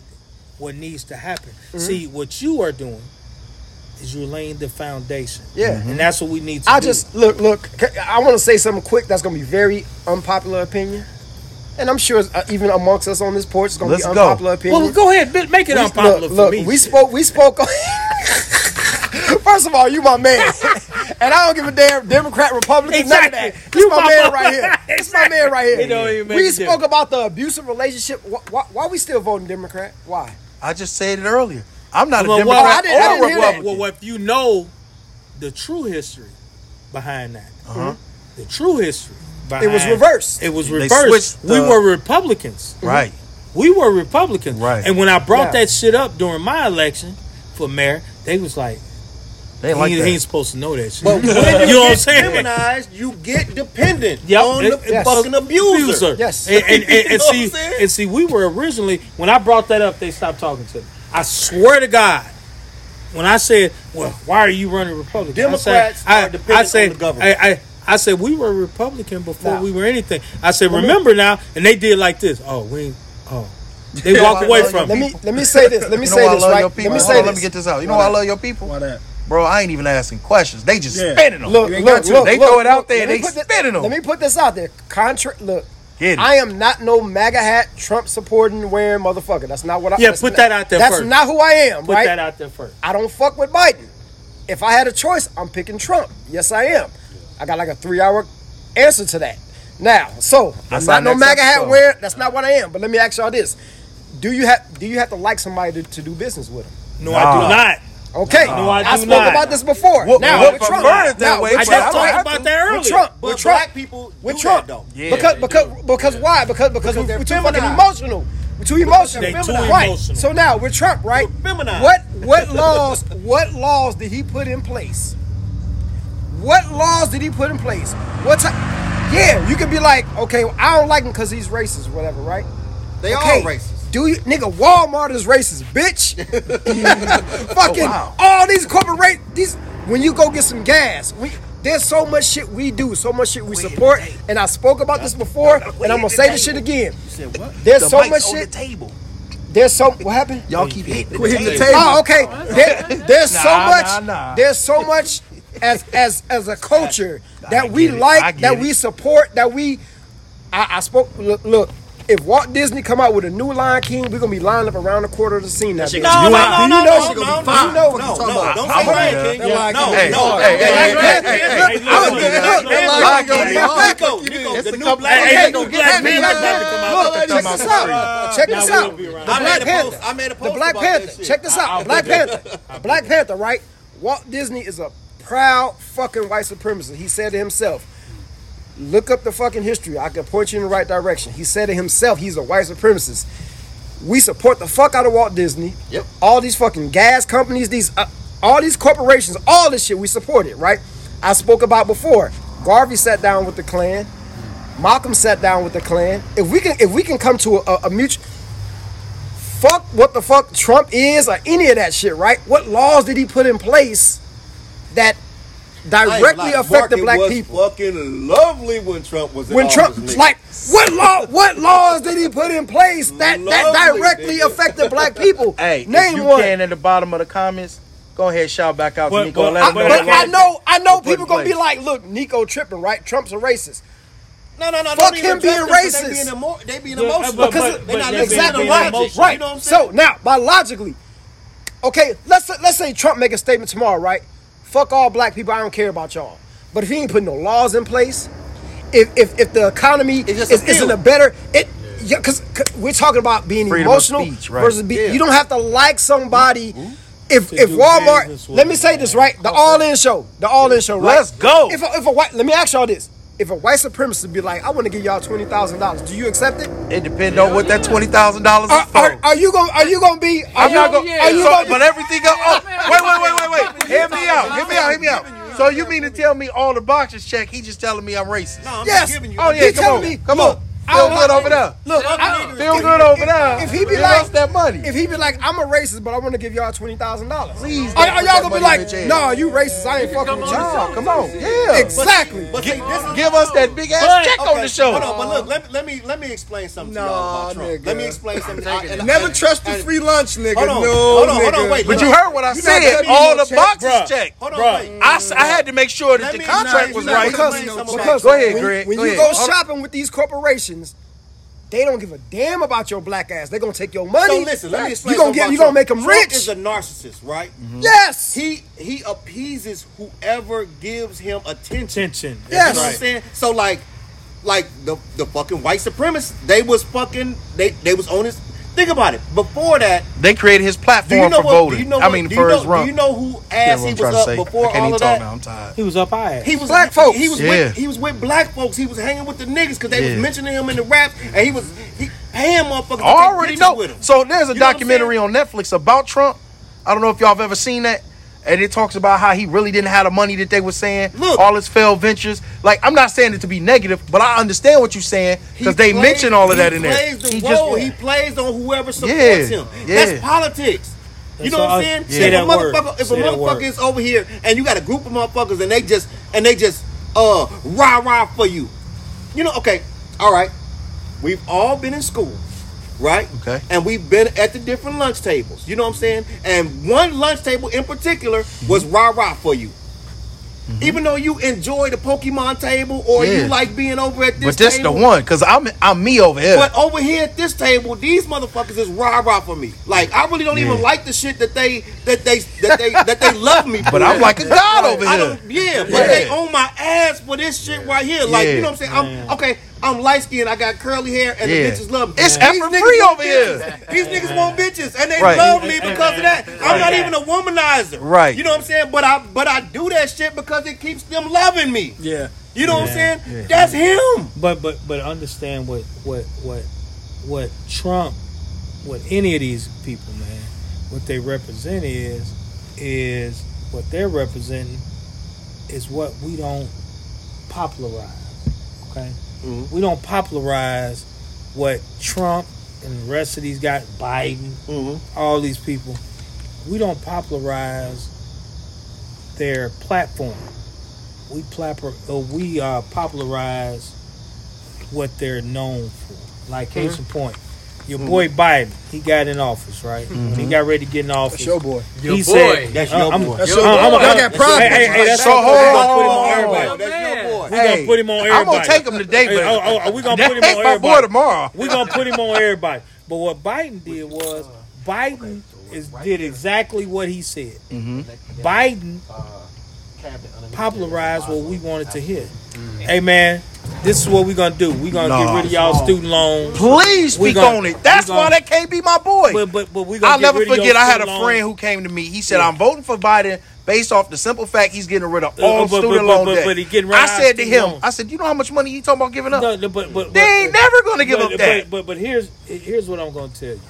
what needs to happen. Mm-hmm. See, what you are doing is you're laying the foundation. Yeah. and that's what we need to I do. just look, look. I want to say something quick. That's gonna be very unpopular opinion, and I'm sure uh, even amongst us on this porch, it's gonna Let's be go. unpopular opinion. well, go ahead, make it We- unpopular look, for look, me. we spoke. We spoke. First of all, you my man, and I don't give a damn Democrat, Republican, none of that. Exactly. You You my my man man. right here. This my man right here. It don't even make we spoke difference. about the abusive relationship. Why, why, why we still voting Democrat? Why? I just said it earlier. I'm not a Well, Democrat well, I didn't- I or didn't a hear that. Republican. well, if you know the true history behind that, Uh-huh. the true history. Behind, It was reversed. It was reversed. switched we were Republicans. Mm-hmm. Right. We were Republicans. Right. And when I brought Yeah. that shit up during my election for mayor, they was like, They he, ain't like he that. ain't supposed to know that shit. But when you, you know what I'm get saying? feminized, you get dependent Yep. on It- the yes. fucking abuser. Yes. And, and, and, You and see, and see, we were originally when I brought that up, they stopped talking to me. I swear to God, when I said, "Well, why are you running Republican?" Democrats I said, are I, dependent I said, on the government. I, I, I said we were Republican before Now- we were anything. I said, remember now, and they did like this. Oh, we, oh, they walk away from Let it. me let me say this. Let me You say this right. Let me say on, this. let me get this out. You know why I love your people? Why that? Bro, I ain't even asking questions. They just Yeah. spinning them. Look, You look, got look. They look, throw it out there, Let they put thi- spinning 'em. Let me put this out there. Contra- look, I am not no MAGA hat, Trump supporting, wearing motherfucker. That's not what I. Yeah, put not- that out there That's first. not who I am, Put right? that out there first. I don't fuck with Biden. If I had a choice, I'm picking Trump. Yes, I am. I got like a three hour answer to that. Now, so That's I'm our not no MAGA hat episode. wearing. That's not what I am. But let me ask y'all this: Do you have do you have to like somebody to, to do business with them? No, I do not. Okay, No, I do spoke not. about this before. Well, now well, with Trump, I heard that now, way, I just don't Trump, talked have about that earlier. with Trump, But with Trump, black people with do Trump. that, though. Yeah, because they because do. because why? Because because, Because we, they're we're too fucking emotional. We're too emotional. They too right. emotional. So now with Trump, right? We're. What what laws what laws did he put in place? What laws did he put in place? What type? Yeah, you could be like, okay, well, I don't like him because he's racist, or whatever, right? They Okay, all racist. Do you, nigga? Walmart is racist, bitch. Fucking oh, wow. all these corporate these. When you go get some gas, we there's so much shit we do, so much shit we support, and I spoke about this before, and I'm gonna say this shit again. You said what? There's The so mic's much on the shit. table. There's so what happened? Y'all keep hitting Quit hitting the table. table. Oh, okay. There, there's so much. nah, nah. There's so much as as as a culture that I we get it. I like, that it. we support, that we. I, I spoke. Look, look. If Walt Disney come out with a new Lion King, we're gonna be lined up around the corner to see that. bitch. No, You no, ain't- no, do you no, know? no, she gonna no, be fine. You know what no, I'm talking no, about. don't I'm say with Lion you. King. That Yeah, Lion no, King. Hey, no. hey, hey, hey, hey, hey, hey. Hey, look, look, look, look, Black look, King. look, Nico, Nico, It's the a new couple- Black Hey, hey, Panther. look, Black Panther about to come out. Look, Let check them this out out. Check Now this we'll out. be around. The I Black made a Panther. post- I made a The post Black about that Panther. shit. Check this I- out. I'll The Black put that- Panther. Black Panther. Right. Walt Disney is a proud fucking white supremacist. He said to himself. Look up the fucking history. I can point you in the right direction. He said to himself. He's a white supremacist. We support the fuck out of Walt Disney. Yep. All these fucking gas companies, these uh, all these corporations, all this shit we support it, right? I spoke about before. Garvey sat down with the Klan. Malcolm sat down with the Klan. If we can, if we can come to a, a, a mutual, fuck what the fuck Trump is or any of that shit, right? What laws did he put in place that directly gonna affect the black was people. Fucking lovely when Trump was in When Trump, nigga. like, what law, what laws did he put in place that that directly nigga. affected black people? Hey, name if you one. can in the bottom of the comments, go ahead shout back out to But- Nico. but- let I, but- know. but I know, I know people gonna be like, look, Nico tripping, right? Trump's a racist. No, no, no. Fuck him being address them 'cause racist. They being, emo- they being Yeah, emotional. Because but- they not but listening they're to being logic. emotional. Right. You know what I'm saying? so now, biologically, okay, let's let's say Trump make a statement tomorrow, right? Fuck all black people. I don't care about y'all. But if he ain't putting no laws in place, if if, if the economy is, isn't a better it. Yeah, because we're talking about being Freedom emotional speech, right. versus be, Yeah. you don't have to like somebody. Mm-hmm. If To if do Walmart, let me say this right, the All In show, the All In show, right? Let's go. If a, if a white, let me ask y'all this: if a white supremacist be like, I want to give y'all twenty thousand dollars, do you accept it? It depends on what that twenty thousand dollars is Are, for. are, are you gonna are you gonna be? Are I'm you, not gonna. yeah. Are you so, gonna? but everything else. Oh, wait, wait, wait, wait, wait. Hear me out. Hear me out. Hear me out. So you mean to tell me all the boxes check? He just telling me I'm racist. No, I'm Yes. just giving you. Oh He yeah, come telling on, me, come look, on. I Feel good over there. Look, I, Feel good over there. if he be Give like- us that money. if he be like, I'm a racist, but I want to give y'all twenty thousand dollars. Please Are, are y'all gonna be like, the. Nah, you racist? I ain't fucking with you. No, come on. Yeah. Exactly. But see, this is Give us that big ass But- check on the show. Hold on, but look, let, let me let me explain something to Nah, y'all about Trump. nigga. Let me explain something. I, Never trust the free lunch, nigga. Hold on, no, hold on, hold on, wait. But you heard what I said. All no the check, boxes checked. Hold on, Bruh. wait. I, s- I had to make sure that the contract was right. gonna Because, explain something because Go ahead, Greg. when you go shopping with these corporations, they don't give a damn about your black ass. They're gonna take your money. So listen, let me explain. You gonna get, about you gonna make them Trump rich. is a narcissist, right? Mm-hmm. yes. He he appeases whoever gives him attention. Attention. Yes. You know what I'm saying? So like, like the the fucking white supremacists, they was fucking they they was on his. Think about it. Before that, They created his do you platform know for what? voting. You know I mean, for you his know, run. Do you know who Yeah, ass what he was up say. before I can't all of talk that? now. I'm tired. He was up high. He was Black folks. He was Yeah. with he was with black folks. He was hanging with the niggas because they Yeah. was mentioning him in the rap, and he was he paying motherfuckers. to I already know. With him. So there's a You know what I'm documentary on Netflix about Trump. I don't know if y'all have ever seen that. And it talks about how he really didn't have the money that they were saying. Look. all his failed ventures. Like I'm not saying it to be negative, but I understand what you're saying because they plays- mention all of that in there. Plays the He role. just he plays on whoever supports Yeah, him. yeah. That's politics. you That's know what I'm saying? say if a that word. motherfucker, if a Say that motherfucker is over here and you got a group of motherfuckers and they just and they just uh rah rah for you, you know? Okay, all right. We've all been in school, right? Okay. And we've been at the different lunch tables. You know what I'm saying? And one lunch table in particular was Mm-hmm. rah rah for you. Even though you enjoy the Pokemon table or Yeah. you like being over at this But this the table, one because I'm I'm me over here. but over here at this table, these motherfuckers is rah rah for me. Like I really don't even like the shit that they that they that they that they love me. for. But I'm like a god over here. I here. don't, yeah, but Yeah. they own my ass for this shit right here. Like Yeah. you know what I'm saying? I'm okay. I'm light skinned. I got curly hair, and Yeah. the bitches love me. It's These effort free over here. These niggas want bitches, and they Right. love me because of that. I'm not even a womanizer. Right. You know what I'm saying? But I but I do that shit because it keeps them loving me. Yeah. You know what I'm Yeah. saying? That's him. But but but understand what what what what Trump, what any of these people, man, what they represent is is what they're representing is what we don't popularize. Okay, Mhm. we don't popularize what Trump and the rest of these guys, Biden, Mm-hmm. all these people, we don't popularize their platform. We plapper, uh, we uh, popularize what they're known for. Like case in point, your boy Biden, he got in office, right? When he got ready to get in office, That's your boy. Your he boy. said, That's uh, your I'm- boy. That's uh, your I'm- boy. I'm- Y'all I'm- got problems. Hey, hey, hey, that's So we hold gonna on, put him on everybody. Oh, that's your boy. We gonna put him on everybody. I'm gonna take him today, but Hey, oh, oh, oh, we gonna that put him ain't on my boy tomorrow. We're gonna put him on everybody. But what Biden did was Biden is did exactly what he said. Mm-hmm. Biden popularized what we wanted to hear. Hey man, this is what we're gonna do. We're gonna Nah. get rid of y'all student loans. Please We speak gonna- on it. That's we why gonna- that can't be my boy. But but but we gonna I'll get never rid of forget. I had a student loans. friend who came to me. He said, Yeah. "I'm voting for Biden based off the simple fact he's getting rid of Uh, all but- but- student but- loan but- debt." but he getting rid I said to him, loans. "I said, you know how much money he talking about giving up? No, no, but, but, they but- ain't never gonna give but, up that." But, but but here's here's what I'm gonna tell you.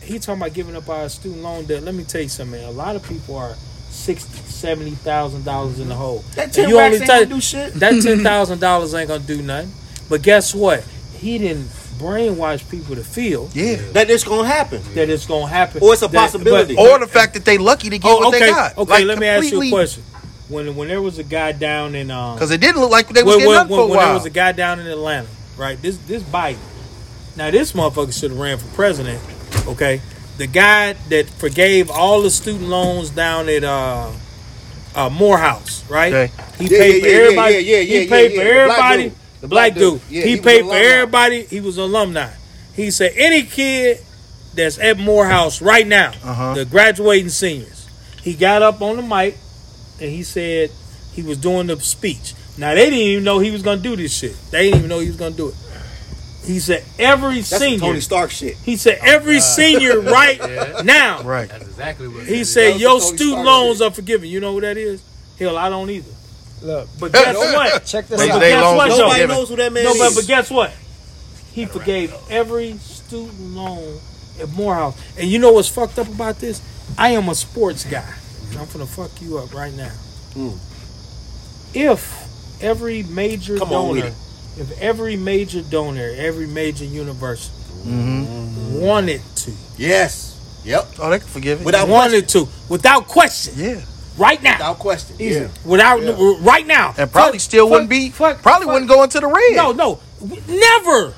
He talking about giving up our student loan debt. Let me tell you something, man. A lot of people are sixty, seventy thousand dollars in the hole. That And 10 you racks only ain't tell- gonna do shit. That ten thousand dollars ain't gonna do nothing. But guess what? He didn't brainwash people to feel yeah. That it's gonna happen. that it's gonna happen. Or it's a That- possibility. but- Or the fact that they lucky to get Oh, what okay. they got. Okay, Like, let me ask you a question. when when there was a guy down in um Because it didn't look like they was when, getting when, up for a when, when there was a guy down in Atlanta, right? This this Biden. Now this motherfucker should have ran for president. Okay, the guy that forgave all the student loans down at uh, uh Morehouse, right? Okay. He Yeah, paid yeah, for yeah, everybody. yeah, yeah, yeah, he paid yeah, for yeah. The black everybody. dude. The black dude. Yeah, he, he paid for everybody. He was an alumni. He said any kid that's at Morehouse right now, Uh-huh. the graduating seniors. He got up on the mic and he said he was doing the speech. Now they didn't even know he was gonna do this shit. They didn't even know he was gonna do it. He said every That's senior. Tony Stark shit. He said every senior right now. right. That's exactly what He it is. said was your student Stark loans shit. are forgiven. You know who that is? Hell, I don't either. Look, But guess what? check this They- out. they guess what, are though? Nobody forgiven. knows who that man No, but, is. but guess what? He forgave every student loan at Morehouse. And you know what's fucked up about this? I am a sports guy. And I'm gonna fuck you up right now. Mm. If every major Come donor, it. If every major donor, every major university Mm-hmm. wanted to, yes. Yep. Oh, they can forgive it. Without wanted to, without question, yeah. right now, Without question. Easy. Yeah. without Yeah. right now, And probably Fuck- still fuck- wouldn't be, fuck- probably fuck- wouldn't go into the red. No, no, never.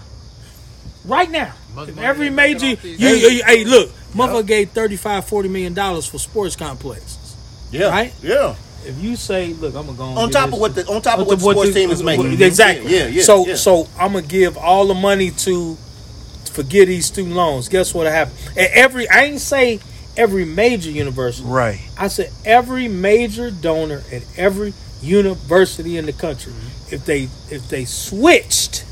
Right now, Mother- if mother every major, off these- you, you- hey, look, motherfucker gave 35 40 million dollars for sports complexes. Yeah. Right? Yeah. If you say, look, I'm gonna go On top of what the on top of what the sports team is making. Exactly. Yeah. Yeah. so yeah. so I'm gonna give all the money to forget these student loans. Guess what happened? And every I ain't say every major university. Right. I said every major donor at every university in the country. Mm-hmm. If they if they switched,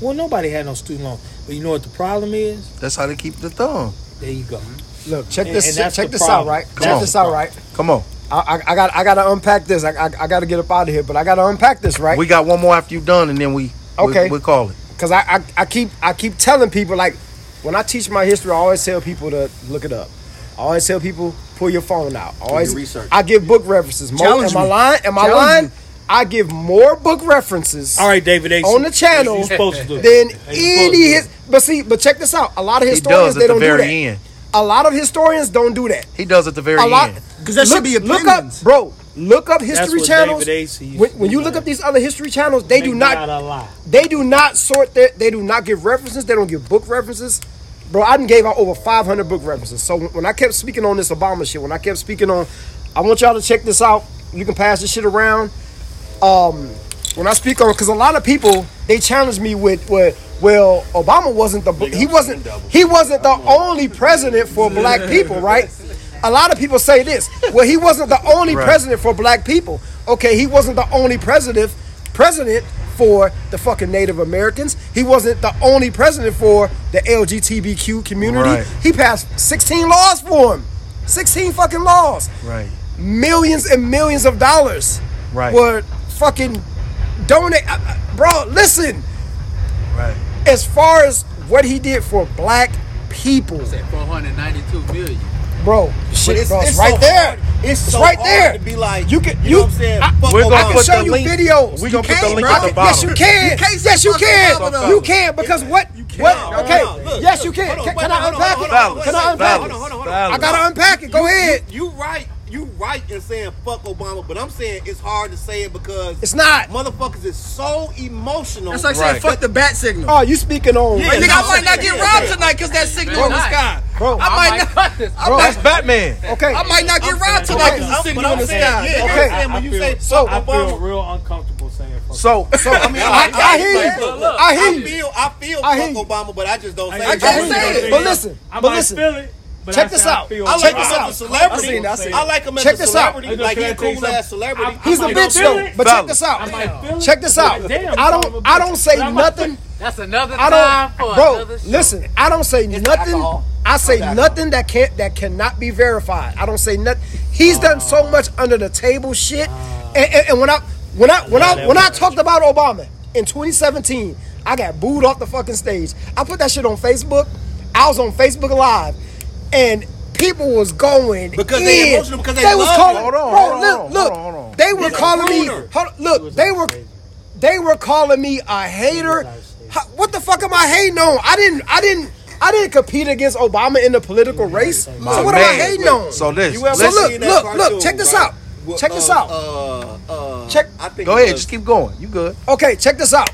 well, nobody had no student loan. But you know what the problem is? That's how they keep the thumb. There you go. Look, check And- this. and that's check the this out, right? Come check on. this out, right? Come on. I, I, I got I got to unpack this. I, I, I got to get up out of here, but I got to unpack this, right? We got one more after you done, and then we Okay. we, we call it. Because I, I I keep I keep telling people like when I teach my history, I always tell people to look it up. I always tell people pull your phone out. I always your research. I give book references. More, Challenge am I me. lying? Am I Challenge lying? me. I give more book references All right, David Ace. on the channel you supposed to do. than Hey, you supposed to any his. But see, but check this out. A lot of He historians does they at the don't do very that. end. A lot of historians don't do that. He does at the very A lot end. Because that look, should be opinions. look up, bro. Look up history what channels. David When, when you look up these other history channels, they do not a lie. they do not sort their they do not give references they don't give book references bro i done gave out over 500 book references so when i kept speaking on this obama shit when i kept speaking on i want y'all to check this out you can pass this shit around um when i speak on because a lot of people they challenge me with with well obama wasn't the he wasn't he wasn't the only president for black people right a lot of people say this well he wasn't the only Right. president for black people okay he wasn't the only president president for the fucking Native Americans. He wasn't the only president for the LGBTQ community. Right. He passed 16 laws for him. 16 fucking laws. Right. Millions and millions of dollars Right. were fucking donate. uh, uh, Bro, listen. Right. As far as what he did for black people, Said 492 million. bro, shit, it's- bro, it's, it's right so there. hard- it's so right hard there. to be like, you can, you you, know what I'm saying? I, Fuck We're gonna I can put show the you link- videos. We gonna put the can't, link bro. at the Yes, bottom. Yes, you can. You can't yes, say you fuck can. Obama, though. You can because what? What? No, no, Okay. no, look, yes, you look, can. Can, can I unpack it? on, Can I unpack it? on, hold on, hold on. Valid. I gotta unpack it. Go ahead. You right, you right in saying fuck Obama, but I'm saying it's hard to say it because It's not. motherfuckers is so emotional. That's like Right. saying fuck the bat signal. Oh, you speaking on? Yeah, nigga, no, I might not get yeah, robbed yeah. tonight because that signal Better in the sky. Bro, I might not. cut this. I That's Batman. okay. I might not get I'm robbed saying- tonight because the I'm- signal but in the saying, sky. yeah, Okay. I'm saying when you say So- I feel Obama, real uncomfortable saying fuck. So, so I mean, I- I hear you. Look, look, I hear I you. feel, I feel I hear fuck. Obama, but I just don't say I it. can't say it. But listen, I but might listen. Feel it. But Check I this say I out. I like Check him this as out. a celebrity. I seen that, I seen I like him as Check a this out. Like can he I a cool ass something? celebrity. I- He's a I might bitch though. it. But check this out. might feel it. Check this out. I don't. I don't say But I might nothing. That's another I time for don't, bro. another show. Listen, I don't say nothing. alcohol. I say nothing that can't that cannot be verified. I don't say nothing. He's done so uh. much under the table shit. And, and, and when I when I when I when I talked about Obama in 2017, I got booed off the fucking stage. I put that shit on Facebook. I was on Facebook Live, and people was going Because they in. emotional, because they was calling. Hold on, bro, hold on, look, hold look. on, hold on. They were He's calling me. Hold, look, they were they were calling me a hater. How- What the fuck am I hating on? I didn't. I didn't. I didn't compete against Obama in the political race. So My what am I man. hating on? So this, You ever So look, that look, cartoon, look. Check this right? out. Well, Check this uh, out. Uh, uh, Check- I think Go ahead, was- just keep going. You good? Okay, check this out.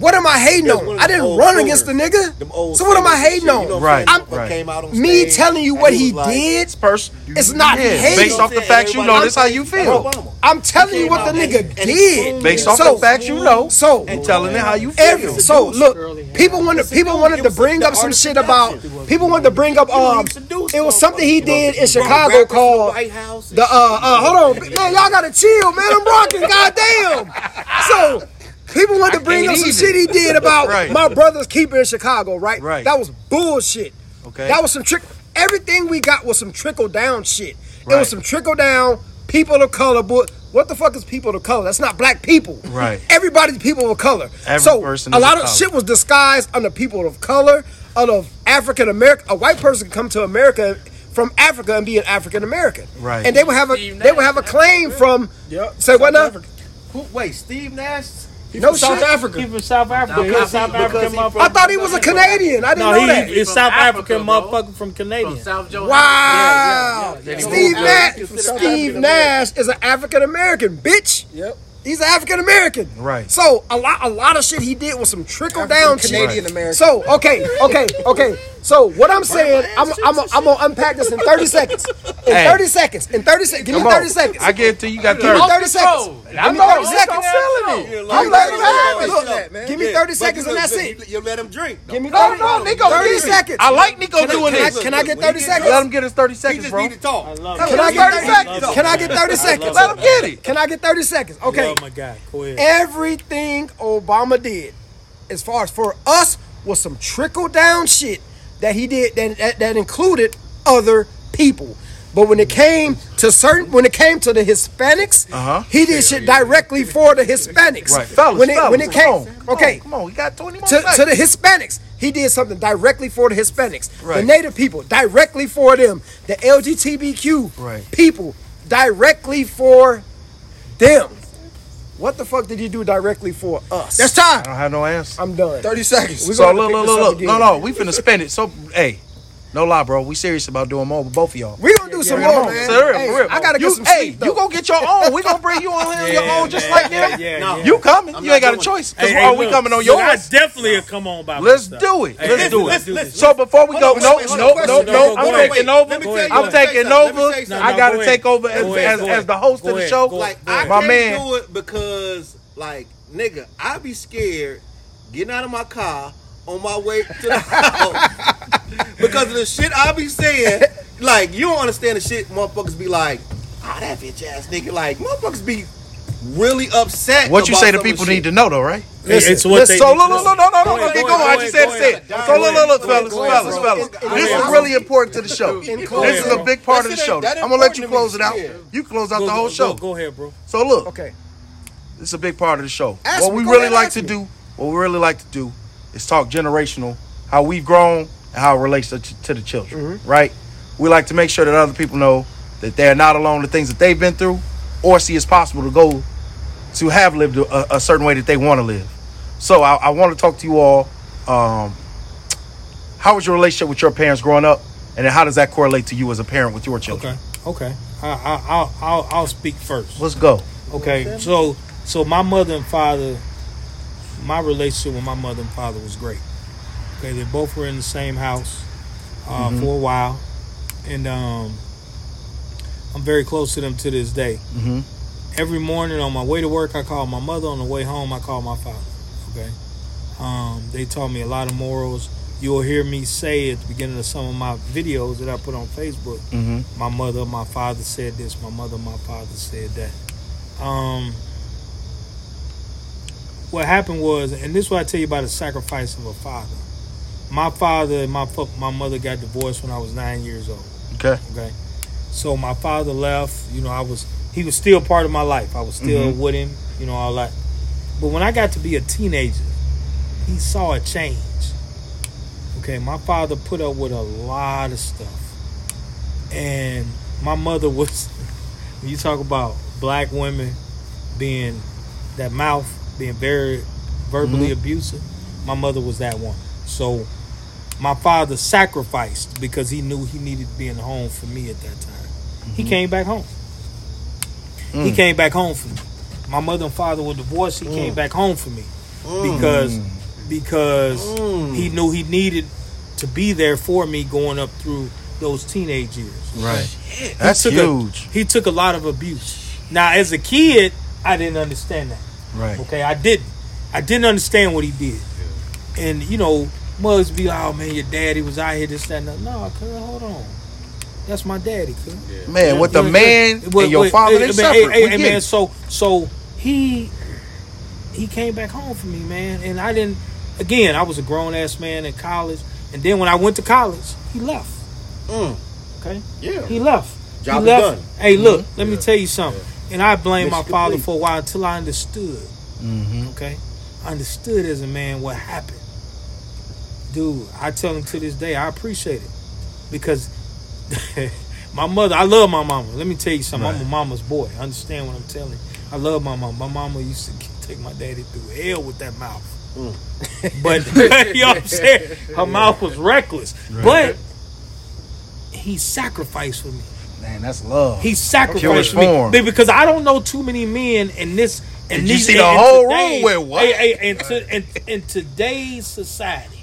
What am I hating It on? I didn't run crooners. against the nigga. So what am I hating shit, on? You know what Right, I'm saying? right. Came out on Me telling you what he he like- did. It's person. It's not yeah, hate. Based off the facts you know, this how you feel. I'm telling you what the nigga and did. proved Based off So- the facts you know, So and telling it how you feel. Every, so look, people wanted people wanted to bring up some shit about people wanted to bring up um it was something he did in Chicago called the uh uh hold on man y'all gotta chill man I'm rocking goddamn so people wanted to bring up some even. shit he did about Right. my brother's keeper in Chicago right Right. that was bullshit Okay. that was some trick everything we got was some trickle down shit it was some trickle down people of color but what the fuck is people of color that's not black people Right. everybody's people of color Every so person a lot of of color. shit was disguised under people of color, under African American. A white person can come to America from Africa and be an African American, Right. And they would have a they would have a claim from. Say what now? Who, wait, Steve Nash? No South shit. Africa. He from South Africa. He's a South African motherfucker. from- I thought he was a Canadian. I didn't No, know he that. is from South Africa, African motherfucker from Canadian. From South Joe. Wow. Yeah, yeah, yeah. Steve Nash. Steve Nash is an African American bitch. Yep. He's an African American. Right. So a lot, a lot of shit he did was some trickle down shit. Canadian American. So okay, okay, okay. So what I'm saying, I'm, I'm, I'm gonna unpack this in 30 seconds. In Hey. 30 seconds. In 30 seconds. Give me Come on. 30 seconds. I get it to you. You got Give me 30. 30 seconds. Give me 30 seconds. Selling it. I'm letting him have it. man. Give me 30 seconds and that's it. You let him drink. Give me No, 30, no, Nico, 30 listen. seconds. I like Nico Can I- doing can I- this. Can I get 30 seconds? Let him get his 30 He seconds, just bro. need to talk. I love Can I get 30 seconds? Can I get 30 seconds? Let him get it. Can I get 30 seconds? Okay. Oh my God. Go ahead. Everything Obama did, as far as for us, was some trickle down shit that he did that, that, that included other people. But when it came to certain, when it came to the Hispanics, Uh-huh. he did shit directly for the Hispanics. Right. Fellas, when it fellas, when it came, on, come okay, on, come on, we got 20 more to, to the Hispanics, he did something directly for the Hispanics. The Native people, directly for them. The LGBTQ Right. people, directly for them. What the fuck did you do directly for us? That's time. I don't have no answer. I'm done. 30 seconds. We So gonna look, look, look, look. No, no, we finna spend it. So, hey, no lie, bro. We serious about doing more with both of y'all. We gonna do some Come more, man. for real, Hey, for real. I gotta get you, some Hey, sleep. you gonna get your own. We gonna bring you on here your own just like yeah, them. yeah, No. yeah. You coming? I'm you ain't not got a choice. it. Cause Hey, are hey, we look, coming on look, I definitely a come on by Let's myself. do it. Hey, Let's do let's it. do this. So before we go, Hold no, on, no, no, no, no, I'm taking over. me Go tell ahead, you I'm taking over. I gotta take over as, as, go as ahead. the host of the show. go- Like I can't do it because like nigga, I be scared getting out of my car on my way to the house because of the shit I be saying. Like you don't understand the shit motherfuckers be like, ah that bitch ass nigga. Like motherfuckers be really upset. What you say the people need to know though, right? Listen, it's what listen, they So need look, to look, know. look, no, no, no, Go no, ahead, keep go going. I just said it, ahead, said. go So look, look, look, fellas, fellas, fellas. In- in This is really important to the show. This is a big part of the show. shit ain't- that I'm gonna let you close it out. You close out the whole show. Go ahead, bro. So look, Okay. this is a big part of the show. What we really like to do, what we really like to do, is talk generational, how we've grown, and how it relates to, to the children. Mm-hmm. Right? We like to make sure that other people know that they're not alone. The things that they've been through, or see it's possible to go to have lived a, a certain way that they want to live. So I, I want to talk to you all. Um, how was your relationship with your parents growing up, and then how does that correlate to you as a parent with your children? Okay. Okay. I, I, I'll, I'll, I'll speak first. Let's go. Okay. So, so my mother and father, my relationship with my mother and father was great. Okay. They both were in the same house uh, for a while, and um, I'm very close to them to this day. Mhm. Every morning on my way to work, I call my mother. On the way home, I call my father. Okay. Um, they taught me a lot of morals. You'll hear me say at the beginning of some of my videos that I put on Facebook Mm-hmm. my mother, my father said this, my mother, my father said that. Um, what happened was, and this is what I tell you about the sacrifice of a father. My father and my my mother got divorced when I was nine years old. Okay. Okay, so my father left. You know, I was he was still part of my life. I was still mm-hmm. with him. You know all that. But when I got to be a teenager, he saw a change. Okay, my father put up with a lot of stuff, and my mother was. When you talk about black women being that mouth being very verbally mm-hmm. abusive, my mother was that one. So my father sacrificed because he knew he needed to be in the home for me at that time. He mm-hmm. came back home. He mm. came back home for me. My mother and father were divorced. He came mm. back home for me mm. because because he knew he needed to be there for me going up through those teenage years. Right. That's he took a- huge. he took a lot of abuse. Now, as a kid, I didn't understand that. Right. Okay, I didn't. I didn't understand what he did. And you know, mugs be like, "Oh man, your daddy was out here this that." and that." No, cuz hold on, that's my daddy, cuz. Man, with the man wait, and your wait, father, hey, they man, hey, hey, We hey, get man, so so he he came back home for me, man, and I didn't. Again, I was a grown ass man in college, and then when I went to college, he left. Mm. Okay, Yeah. he left. Job he left. done. Hey, look, let me tell you something. And I blamed my father complete. for a while until I understood. Mm-hmm. Okay, I understood as a man what happened. Dude, I tell him to this day, I appreciate it because my mother, I love my mama. Let me tell you something. I'm a mama's boy. Understand what I'm telling you? I love my mama. My mama used to take my daddy through hell with that mouth. Mm. but you know what I'm saying? Her mouth was reckless. But he sacrificed for me. Man, that's love. He sacrificed for me because I don't know too many men in this. And Did you see the and- and whole today- room with what? Hey, and to, in, in today's society,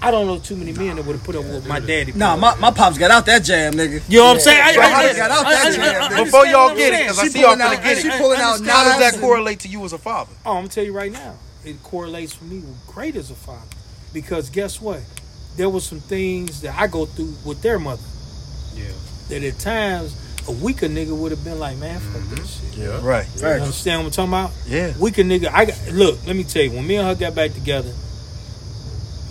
I don't know too many men that would have put up with my daddy. Nah, my, my pops got out that jam, nigga. You know what I'm saying? I, So I, I, got out that I- jam, I- nigga? understand Before y'all get it, because I She see y'all pulling finna out- get she pulling out understand. How does that correlate to you as a father? Oh, I'm gonna tell you right now, it correlates for me great as a father, because guess what? There was some things that I go through with their mother. Yeah. That at times a weaker nigga would have been like, man, fuck this mm-hmm. shit. Yeah. Right. You understand what I'm talking about? Yeah. Weaker nigga. I got, look. Let me tell you. When me and her got back together,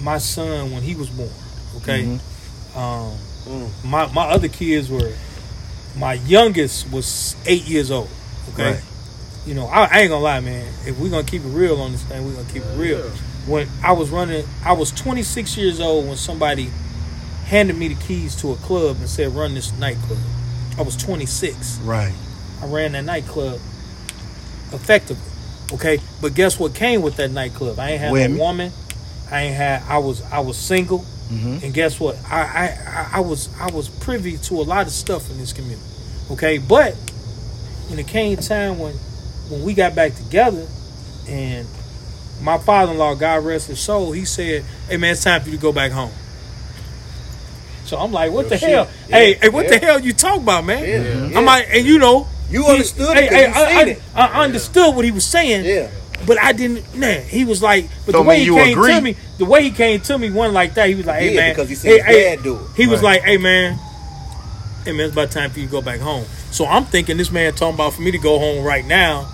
my son when he was born, okay, Mm-hmm. um, Mm. my my other kids were. My youngest was eight years old. Okay, Right. you know I, I ain't gonna lie, man. If we're gonna keep it real on this thing, we're gonna keep it real. When I was running, I was 26 years old when somebody handed me the keys to a club and said, "Run this nightclub." I was 26. Right. I ran that nightclub effectively. Okay, but guess what came with that nightclub? I ain't had Women. a woman. I ain't had. I was. I was single. Mhm. And guess what? I, I I- I was I was privy to a lot of stuff in this community. Okay, but when it came time when when we got back together, and my father-in-law, God rest his soul, he said, "Hey man, it's time for you to go back home." So I'm like, "What Real the shit. hell? Yeah. Hey, hey, what Yeah. the hell you talking about, man?" Yeah. Yeah. I'm like, and you know, You understood hey, it. 'cause hey, I, I- it. I understood what he was saying. Yeah. But I didn't. Nah, he was like, but Don't the way he came agree. to me, the way he came to me, one like that, he was like, "Hey Yeah, man," because he seen hey, hey, do it. He was Right. like, "Hey man, hey man, it's about time for you to go back home." So I'm thinking this man talking about for me to go home right now.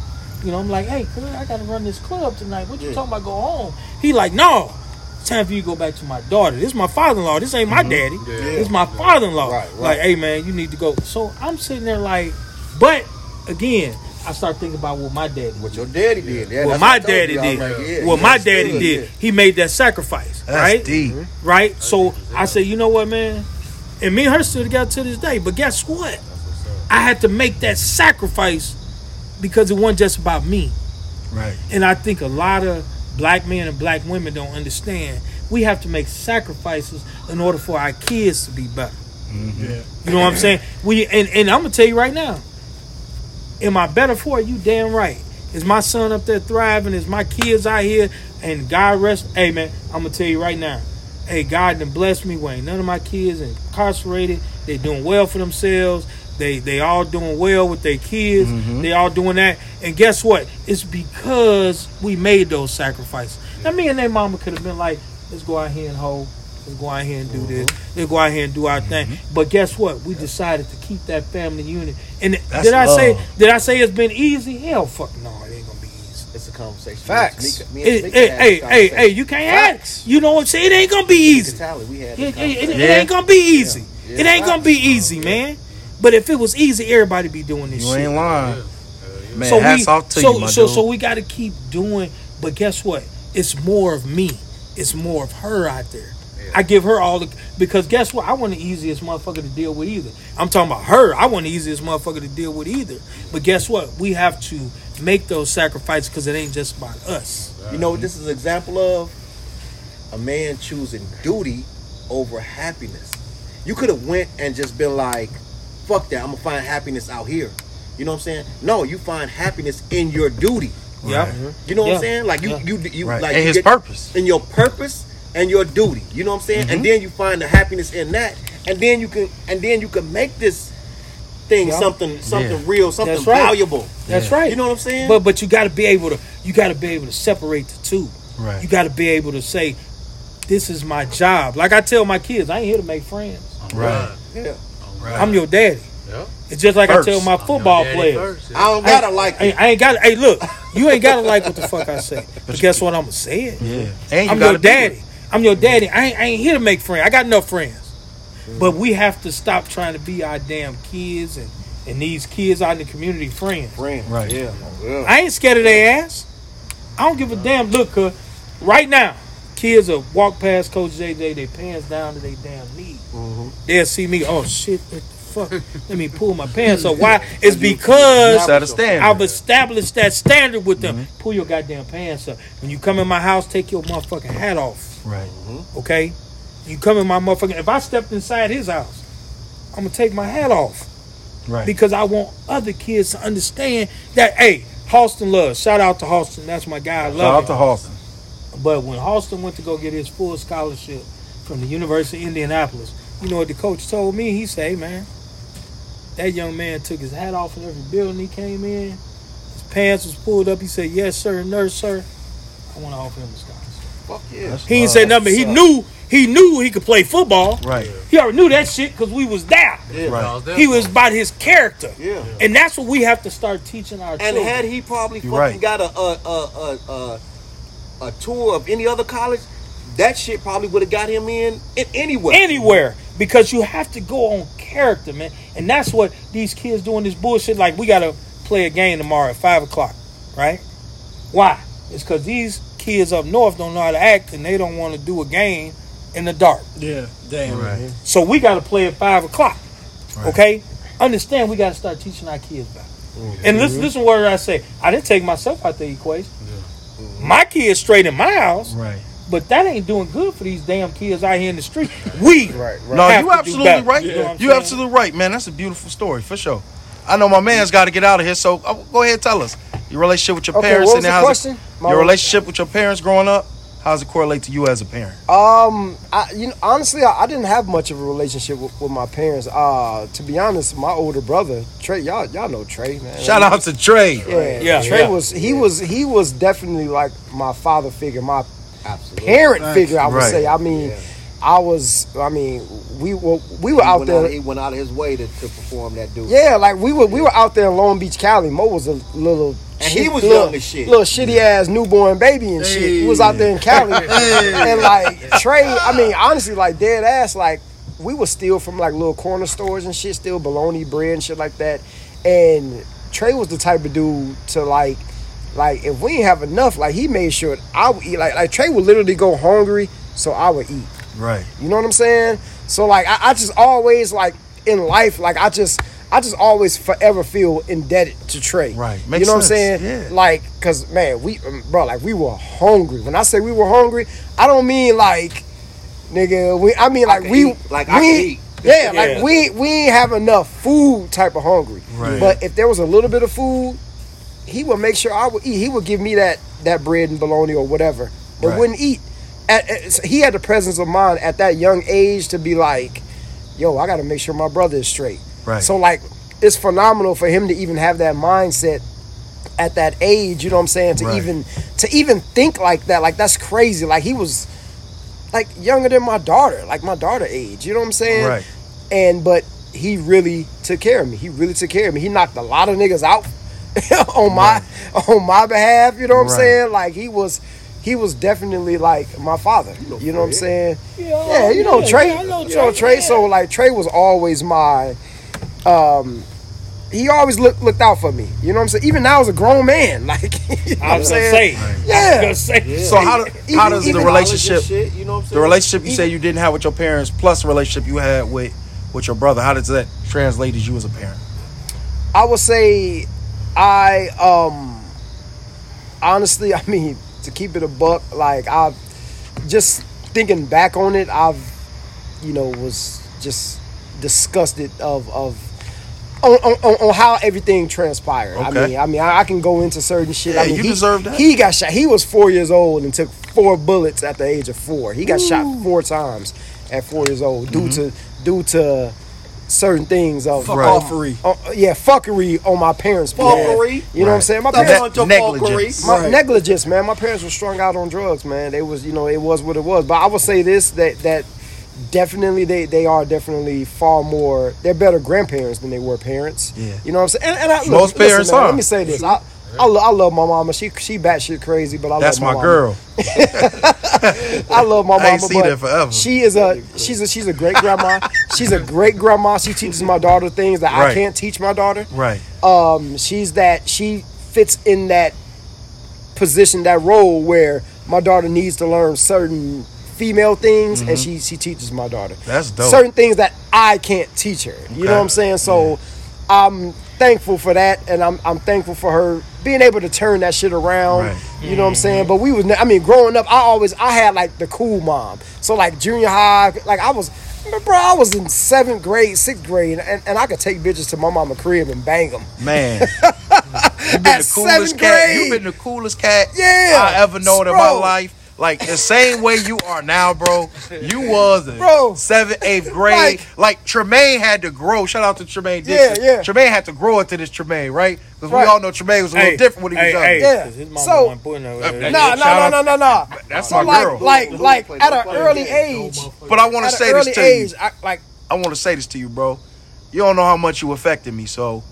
You know, I'm like, "Hey, I gotta run this club tonight. What you Yeah. talking about? Go home?" He like, "No, it's time for you to go back to my daughter. This is my father-in-law. This ain't my daddy. Yeah. This is my father-in-law. Right, right. Like, hey man, you need to go." So I'm sitting there like, but again, I start thinking about what my daddy What your daddy did. Yeah, what that's my daddy you. I was did. like, yeah, what my daddy did. yeah. He made that sacrifice. That's right? deep. Right? So I said, you know what, man? And me and her still together to this day. But guess what? I had to make that sacrifice because it wasn't just about me. Right. And I think a lot of black men and black women don't understand. We have to make sacrifices in order for our kids to be better. Yeah. You know what I'm saying? We and, and I'm gonna tell you right now. Am I better for it? You damn right. Is my son up there thriving? Is my kids out here? And God rest. Hey man, I'm gonna tell you right now. Hey, God done blessed me. Wayne. None of my kids incarcerated. They doing well for themselves. They they all doing well with their kids. Mm-hmm. They all doing that. And guess what? It's because we made those sacrifices. Now me and their mama could have been like, let's go out here and hold. Let's go out here and do this. Let's go out here and do our thing. Mm-hmm. But guess what? We decided to keep that family unit. And That's did I say did I say it's been easy? Hell, fuck no, it ain't gonna be easy. It's a conversation. Facts. Me- me and Hey, hey, hey, hey, hey, you can't Facts. have. You know what I'm saying? It ain't gonna be easy. We had It, it- it- conversation. it ain't gonna be easy. Yeah. It ain't gonna be easy, man. But if it was easy, everybody be doing this You shit. ain't lying. Man, so hats we, off to so, you, my so, dude. so we got to keep doing. But guess what? It's more of me. It's more of her out there. I give her all the because guess what? I want the easiest motherfucker to deal with either. I'm talking about her. I want the easiest motherfucker to deal with either. But guess what? We have to make those sacrifices because it ain't just about us. You know what this is an example of? A man choosing duty over happiness. You could have went and just been like, fuck that, I'm gonna find happiness out here. You know what I'm saying? No, you find happiness in your duty. Yeah. You know what Yeah. I'm saying? Like you, Yeah. you, you, Right. like And his get- purpose. in your purpose and your duty. You know what I'm saying? Mm-hmm. And then you find the happiness in that, and then you can, and then you can make this thing Yeah. something, something Yeah. real, something That's right. valuable. That's right. You know what I'm saying? But but you got to be able to you got to be able to separate the two. Right. You got to be able to say, "This is my job." Like I tell my kids, I ain't here to make friends. Right. yeah. Right. I'm your daddy. Yep. It's just like First. I tell my football players. first, yeah. I don't gotta like I, it. I ain't gotta. Hey, look, you ain't gotta like what the fuck I say. But guess what? I'm gonna say it. Yeah. And you I'm gotta your daddy. I'm your daddy. I ain't, I ain't here to make friends. I got enough friends. But we have to stop trying to be our damn kids and, and these kids out in the community friends. Friend. Right. Yeah. yeah. I ain't scared of their ass. I don't give a damn. Look, cause right now, kids will walk past Coach JJ, they pants down to their damn knees. They'll see me. Oh shit! What the fuck? Let me pull my pants up. Why? It's because Set a standard. I've established that standard with them. Pull your goddamn pants up. When you come in my house, take your motherfucking hat off. Right. Mm-hmm. Okay? You come in my motherfucking. If I stepped inside his house, I'm gonna take my hat off Right. because I want other kids to understand that. Hey, Halston loves. Shout out to Halston. That's my guy. I love Shout out to Halston. But when Halston went to go get his full scholarship from the University of Indianapolis, you know what the coach told me? He said, hey, man, that young man took his hat off in every building he came in. His pants was pulled up. He said, yes, sir, nurse, sir. I want to offer him a scholarship. Fuck yeah. He ain't say nothing. but He knew he knew he could play football. Right. He already knew that shit because we was there. Yeah. Right. I was there He was it. about his character. Yeah. And that's what we have to start teaching our And children. had he probably fucking right. got a a, a a a a tour of any other college, that shit probably would have got him in, in anywhere. anywhere because you have to go on character, man. And that's what these kids doing this bullshit. Like we gotta play a game tomorrow at five o'clock, right? Why? It's because these kids up north don't know how to act and they don't want to do a game in the dark. Yeah, damn. Right. So we gotta play at five o'clock. Right. Okay? Understand we gotta start teaching our kids about. it. And listen, listen to what I say. I didn't take myself out the equation. My kids straight in my house, Right. but that ain't doing good for these damn kids out here in the street. We Right, right. No, you absolutely better. right. You know You absolutely right, man. That's a beautiful story for sure. I know my man's got to get out of here, so uh, go ahead, and tell us your relationship with your Okay, parents what and was the how's question? it, your relationship with your parents growing up. How does it correlate to you as a parent? Um, I you know honestly, I, I didn't have much of a relationship with, with my parents. Uh, to be honest, my older brother Trey, y'all y'all know Trey, man. Shout out to Trey. Yeah, Yeah, Trey yeah. was he was he was definitely like my father figure, my Absolutely. parent figure. I would Right. say. I mean, Yeah. I was. I mean, we were we were He out went there. he went out of his way to, to perform that dude. Yeah, like we were we were out there in Long Beach, Cali. Mo was a little And he was little, young as shit. little shitty ass newborn baby and shit. He was out there in Cali, and like Trey. I mean, honestly, like dead ass, like we would steal from like little corner stores and shit, steal bologna bread and shit like that. And Trey was the type of dude to like. Like if we didn't have enough, like he made sure I would eat. Like like Trey would literally go hungry, so I would eat. Right. You know what I'm saying? So like I, I just always like in life, like I just I just always forever feel indebted to Trey. Right. you Makes know what I'm saying? Yeah. Like, cause man, we um, bro, like we were hungry. When I say we were hungry, I don't mean like nigga, we I mean like can we eat. Like, I we, can eat. Yeah, Yeah. like we we ain't have enough food type of hungry. Right. But if there was a little bit of food, he would make sure I would eat. He would give me that that bread and bologna or whatever, But Right. wouldn't eat. At, at- he had the presence of mind at that young age to be like, "Yo, I got to make sure my brother is straight." Right. So like, it's phenomenal for him to even have that mindset at that age. You know what I'm saying? To Right. even to even think like that, like that's crazy. Like he was like younger than my daughter, like my daughter age. You know what I'm saying? Right. and but he really took care of me. He really took care of me. He knocked a lot of niggas out on my on my behalf. You know what I'm saying? Like he was he was definitely like my father. You know, what I'm saying? Yeah, you know yeah, Trey. yeah, know you know Trey, Trey. yeah. So like Trey was always my um. He always looked looked out for me. You know what I'm saying? Even now as a grown man, like you know what I I'm saying? say. Yeah. I was gonna say. So how do, Even- how does the relationship Shit, you know what I'm saying? the relationship you say you didn't have with your parents plus the relationship you had with with your brother how does that translate as you as a parent? I would say I um honestly, I mean, to keep it a buck, like I've just thinking back on it, I've you know, was just disgusted of of on, on, on, how everything transpired. I mean, I mean, I, I can go into certain shit. I Yeah, mean, you he, deserve that. He got shot. He was four years old and took four bullets at the age of four. He got shot four times at four years old due Mm-hmm. to due to certain things of Right. offery. Uh, yeah, fuckery on my parents' behalf. Fuckery? You know what I'm saying? My That's parents, not your negligence. fuckery. my Right. negligence, man. My parents were strung out on drugs, man. They was, you know, it was what it was. But I will say this: that that definitely they they are definitely far more. They're better grandparents than they were parents. Yeah. you know what I'm saying. And, and I, look, Most listen, parents man, are. Let me say this: I. I, lo- I love my mama. She she batshit crazy, but I That's love my mama. girl. I love my I mama. ain't seen but her forever. She is a she's a she's a great grandma. she's a great grandma. She teaches my daughter things that Right. I can't teach my daughter. Right. Um, she's that she fits in that position, that role where my daughter needs to learn certain female things, and she she teaches my daughter Mm-hmm. That's dope. certain things that I can't teach her. You know what I'm saying? So I'm thankful for that, and I'm I'm thankful for her being able to turn that shit around. Right. You know what I'm saying? But we was, I mean, growing up, I always I had like the cool mom. So like junior high, like I was. Bro, I was in seventh grade, sixth grade, and, and I could take bitches to my mama crib and bang them. Man. you been At the coolest cat. grade. You been the coolest cat Yeah. I ever known in my life. Like the same way you are now, bro. You was in Bro. seventh, eighth grade. Like- Like, Tremaine had to grow. Shout out to Tremaine Dixon. yeah. yeah. Tremaine had to grow into this Tremaine, right? Because Right. we all know Tremaine was a little different when he was hey, young. Hey, Yeah. 'cause his mama So- wasn't putting her- that- Nah, Shout nah, out- nah, nah, nah, nah. That's so my like, girl. like, like at an early age, But I want to say this early to age, you. I, like, I want to say this to you, bro. You don't know how much you affected me. So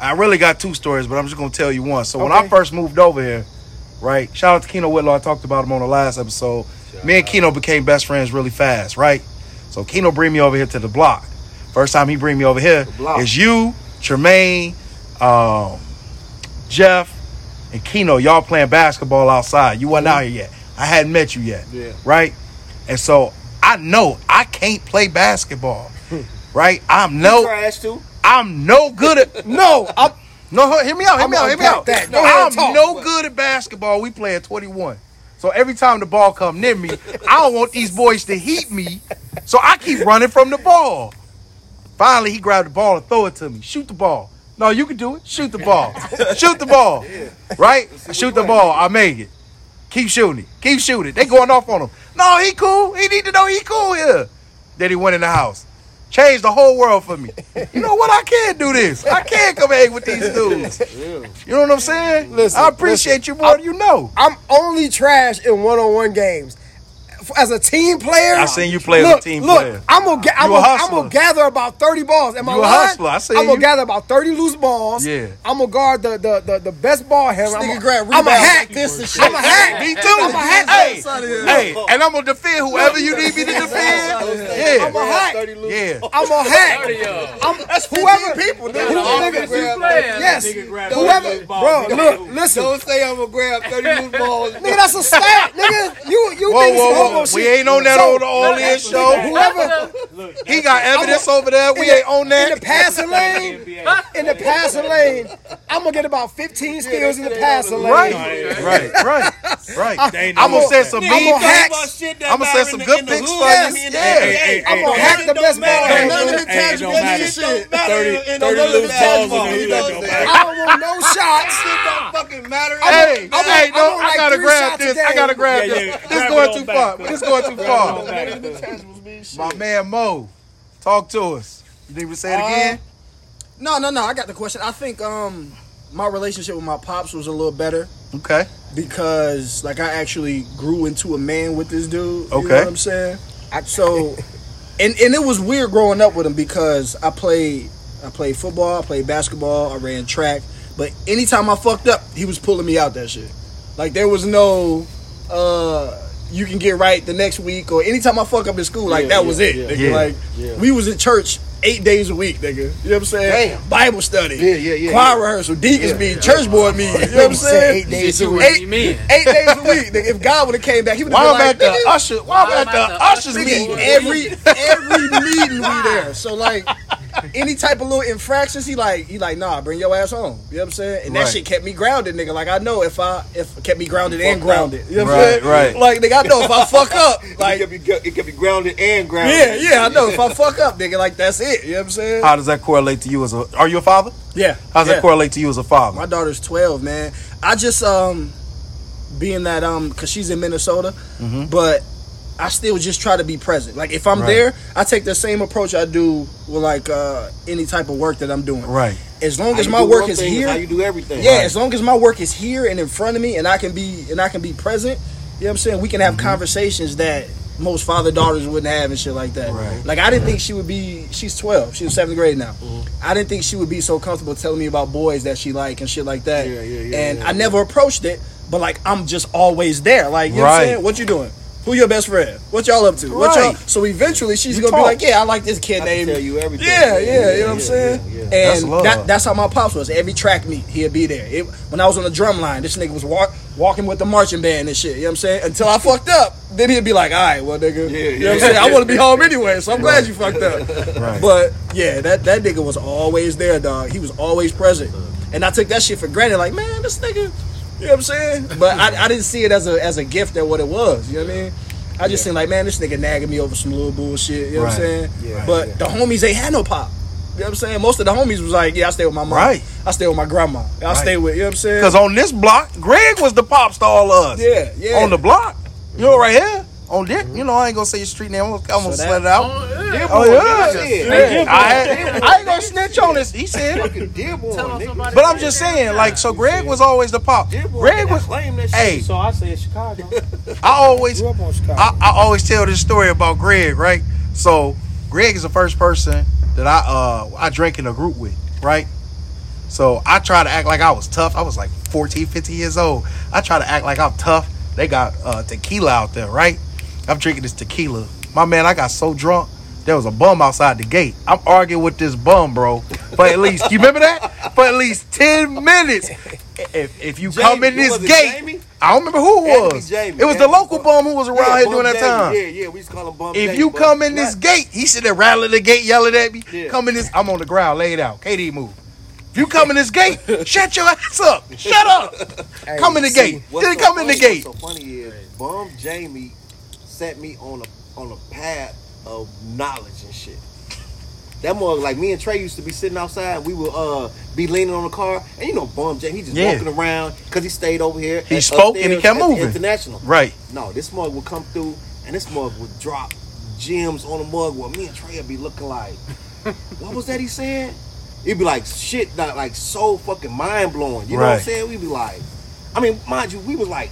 I really got two stories, but I'm just gonna tell you one. So when I first moved over here, right? Shout out to Keno Whitlaw. I talked about him on the last episode. me and Keno became best friends really fast, right? So Keno bring me over here to the block. First time he bring me over here is you, Tremaine, um, Jeff, and Keno. Y'all playing basketball outside. You wasn't out here yet. I hadn't met you yet, Yeah. right? And so I know I can't play basketball, right? I'm no, Trash too. I'm no good at no, I'm, no. Hear me out. Hear I'm me out. Hear me out. that. Ahead I'm talk. no good at basketball. We play at 21. So every time the ball come near me, I don't want these boys to heat me. So I keep running from the ball. Finally, he grabbed the ball and throw it to me. Shoot the ball. No, you can do it. Shoot the ball. Shoot the ball. Right? Shoot the ball. I made it. Keep shooting it. Keep shooting it. They going off on him. No, he cool. He need to know he cool here. Then he went in the house. Changed the whole world for me. You know what? I can't do this. I can't come hang with these dudes. You know what I'm saying? Listen, I appreciate you more than you know. I'm only trash in one-on-one games. As a team player, I seen you play as a team look, player. I'm gonna, I'm gonna, I'm gonna gather about 30 balls. Am I You a lying? hustler. I seen I'm gonna you. gather about 30 loose balls. Yeah. I'm gonna guard the the the, the best ball handler. I'm Nigga a- grab I'm a hack. this and shit. I'm a hack. Me too. I'm a hack. Hey, Son of a- hey, and I'm gonna defend whoever you need me to defend. Yeah, I'm a hack. yeah. I'm a hack. I'm That's whoever people. Nigga, offensive nigga, player. yes. Whoever, bro. Look, listen. Don't say I'm gonna grab 30 loose balls. Nigga, that's a stat, nigga. You you Whoa, think whoa, it's whoa. We ain't on that So, on all in show. Whoever He got evidence over there. We ain't on that. in the that. passing lane, in the passing lane, I'm gonna get about 15 steals in the passing lane. Right, right, right, right. I'm gonna say that. some I'm mean gonna hack- picks. I'm gonna say some good picks for Yes, you. Yeah. I'm gonna hack the best ball None of the it don't tangible matter. shit. 30, in 30 no loose balls in the You hood know don't what I'm matter. I don't want no shots. Shit don't fucking matter. Hey, I'm hey, no, I'm on I like gotta grab this. a I game. gotta grab this. This going too far. Back. This going too far. My man Mo, talk to us. You think we say it Uh, again? No, no, no. I got the question. I think um my relationship with my pops was a little better Okay. because like I actually grew into a man with this dude. You Okay. know what I'm saying? I, so and and it was weird growing up with him because I played I played football, I played basketball, I ran track, but anytime I fucked up, he was pulling me out that shit. Like there was no uh you can get right the next week or anytime I fuck up in school, like Yeah, that was it. yeah. nigga. Yeah. Like Yeah. we was in church eight days a week, nigga. You know what I'm saying? Damn. Bible study. Yeah, yeah, yeah, Choir yeah. rehearsal, deacons meeting, church board meeting. You know what I'm saying? eight days a week. what you? Eight days a week. Nigga, if God would have came back, he would have I'm been at like, the nigga, usher? Why I'm at the ushers meeting? every every meeting we there. So like, any type of little infractions, he like he like nah, bring your ass home. You know what I'm saying? And that shit kept me grounded, nigga. Like I know if I if kept me grounded and fucked up. grounded. You know what Right, I'm saying? right. Like nigga, I know if I fuck up, Like, like it, could be, it could be grounded and grounded. yeah, yeah, I know if I fuck up, nigga, like that's it. You know what I'm saying? How does that correlate to you as a? Are you a father? Yeah. How does yeah. that correlate to you as a father? My daughter's 12, man. I just um being that um cuz she's in Minnesota, but I still just try to be present. Like if I'm Right. there, I take the same approach I do with like uh any type of work that I'm doing. Right. As long How as my work is thing here, how you do everything. yeah, as long as my work is here and in front of me and I can be and I can be present, you know what I'm saying? We can have conversations that most father daughters wouldn't have and shit like that. Right. Like I didn't think she would be she's 12. She's 7th grade now. I didn't think she would be so comfortable telling me about boys that she like and shit like that. Yeah, yeah, yeah, and yeah, I never approached it, but like I'm just always there. Like, you know what I'm Right. saying? What you doing? Who your best friend? What y'all up to? What y'all Right. so eventually she's You gonna talk. be like, Yeah, I like this kid I can named tell you everything. yeah, yeah, you know what I'm saying? yeah, yeah. That's And love. that, that's how my pops was. Every track meet, he'd be there. It, when I was on the drum line, this nigga was walk, walking with the marching band and shit. You know what I'm saying? Until I fucked up, then he'd be like, "All right, well, nigga, Yeah, you know what yeah. I'm saying? I want to be home anyway, so I'm glad you fucked up." Right. But yeah, that that nigga was always there, dog. He was always present, and I took that shit for granted. Like, man, this nigga, you know what I'm saying? But I, I didn't see it as a as a gift at what it was. You know what I mean? I just seen like, man, this nigga nagging me over some little bullshit. You know what I'm saying? Yeah. but the homies ain't had no pop. You know what I'm saying? Most of the homies was like, yeah, I stay with my mom. Right. I stay with my grandma. I Right. stay with, you know what I'm saying? Because on this block, Greg was the pop star of us. Yeah, yeah. On the block. You know, right here. On Dick. You know, I ain't gonna say your street name. I'm gonna, I'm gonna So sweat that- it out. Dearborn, Oh, yeah. nigga, Yeah. I, had- I ain't gonna snitch on this. He said it. Fucking Dearborn, nigga. But I'm just saying, like, so Greg was always the pop. Dearborn, Greg was. claim that shit. Hey, So I said Chicago. I always, Grew up on Chicago. I, I always tell this story about Greg, right? So Greg is the first person that I uh I drank in a group with, right? So I try to act like I was tough. I was like 14, 15 years old. I try to act like I'm tough. They got uh, tequila out there, right? I'm drinking this tequila. My man, I got so drunk. There was a bum outside the gate. I'm arguing with this bum, bro, for at least you remember that? For at least ten minutes. If, if you Jamie, come in this gate, Jamie? I don't remember who it was. Jamie, It was the local Bum- who was around Yeah, here during that time. Yeah, yeah, we used to call him Bum If Jamie, you come in this gate, he sitting there rattling the gate, yelling at me. Yeah. Come in this, I'm on the ground, laid out. KD move. If you come in this gate, shut your ass up. Shut up. come in the gate. Didn't so come in the gate. What's so funny is Bum Jamie set me on a on a path of knowledge and shit. That more like me and Trey used to be sitting outside. We would uh be leaning on the car, and you know Bum Jamie, he just Yeah. walking around because he stayed over here. He at- spoke and he kept moving. International. Right. No, this mug would come through, and this mug would drop gems on the mug. Where me and Trey would be looking like, what was that he said? It'd be like shit, that like so fucking mind blowing. You know what I'm saying? We'd be like, I mean, mind you, we was like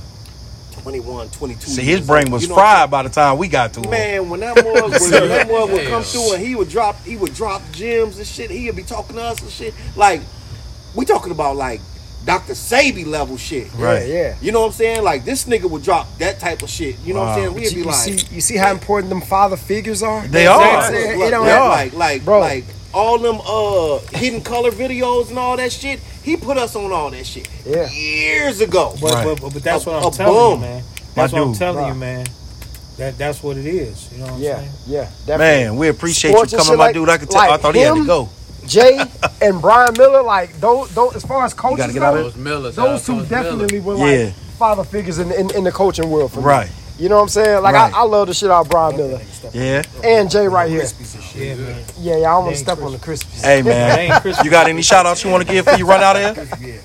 21, 22. See, years his brain old, was you know fried by the time we got to him. Man, when that mug would, when that mug would come through and he would drop he would drop gems and shit, he would be talking to us and shit. Like we talking about like Dr. Sebi level shit. Right. Yeah. You know what I'm saying? Like this nigga would drop that type of shit. You know what I'm saying? We'd You, be you like see, you see how important them father figures are. They You are. what I'm? It don't They have- are. like like Bro. like all them uh hidden color videos and all that shit. He put us on all that shit Yeah. years ago. But, Right. but, but, but that's A- what a I'm telling bum. you, man. My That's what I'm telling Right. you, man. That that's what it is. You know what I'm Yeah, saying? yeah, definitely. Man, we appreciate Sports you coming, shit my like- dude. I could tell. like I thought he had to go. Jay and Brian Miller, like those, those as far as coaches gotta get go, out of Those Millers. those uh, two Coach definitely Miller. were like Yeah. father figures in, in in the coaching world for me. Right. You know what I'm saying? Like Right. I, I love the shit out of Brian Miller Yeah. and Jay right here. Yeah, man. Yeah, yeah. I don't want to ain't step on the Krispies. Hey man, you got any shout outs you want to give for you run out of here?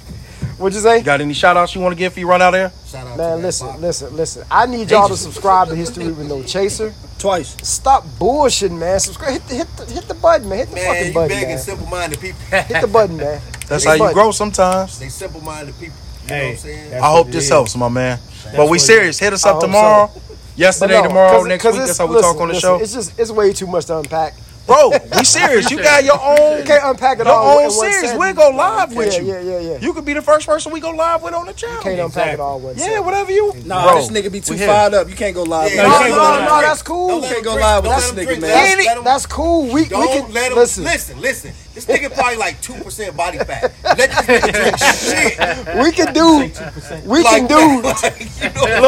What'd you say? You got any shout outs you want to give for you run out of here? Man, listen, listen, listen. I need y'all to subscribe to History with No Chaser. Twice. Stop bullshitting, man. Subscribe. Hit the, hit the, hit the button, man. Hit the Man, fucking you button, begging man. simple minded people. Hit the button, man. That's Hit how you button. grow sometimes. They simple minded people. You know Hey, what I'm saying? I hope this is. helps, my man. But we serious. Hit us I up hope so. tomorrow. Yesterday, no, tomorrow, next week. That's how we listen, talk on the listen, show. It's just it's way too much to unpack. Bro, we serious. You got your own. You can't unpack it Your all. own in one series. We'll go live with yeah, you. Yeah, yeah, yeah. You could be the first person we go live with on the channel. can't unpack it all one Yeah, sentence. whatever you. Nah, Bro, this nigga be too we fired up. You can't go live. Yeah, with No, no, no, no, that's cool. Don't can't go live with Don't that nigga, man. Let him- Any- let him- that's cool. We we Don't can let him listen. listen. Listen, This nigga probably like two percent body fat. Let this nigga drink shit. We can do. We can do. you know,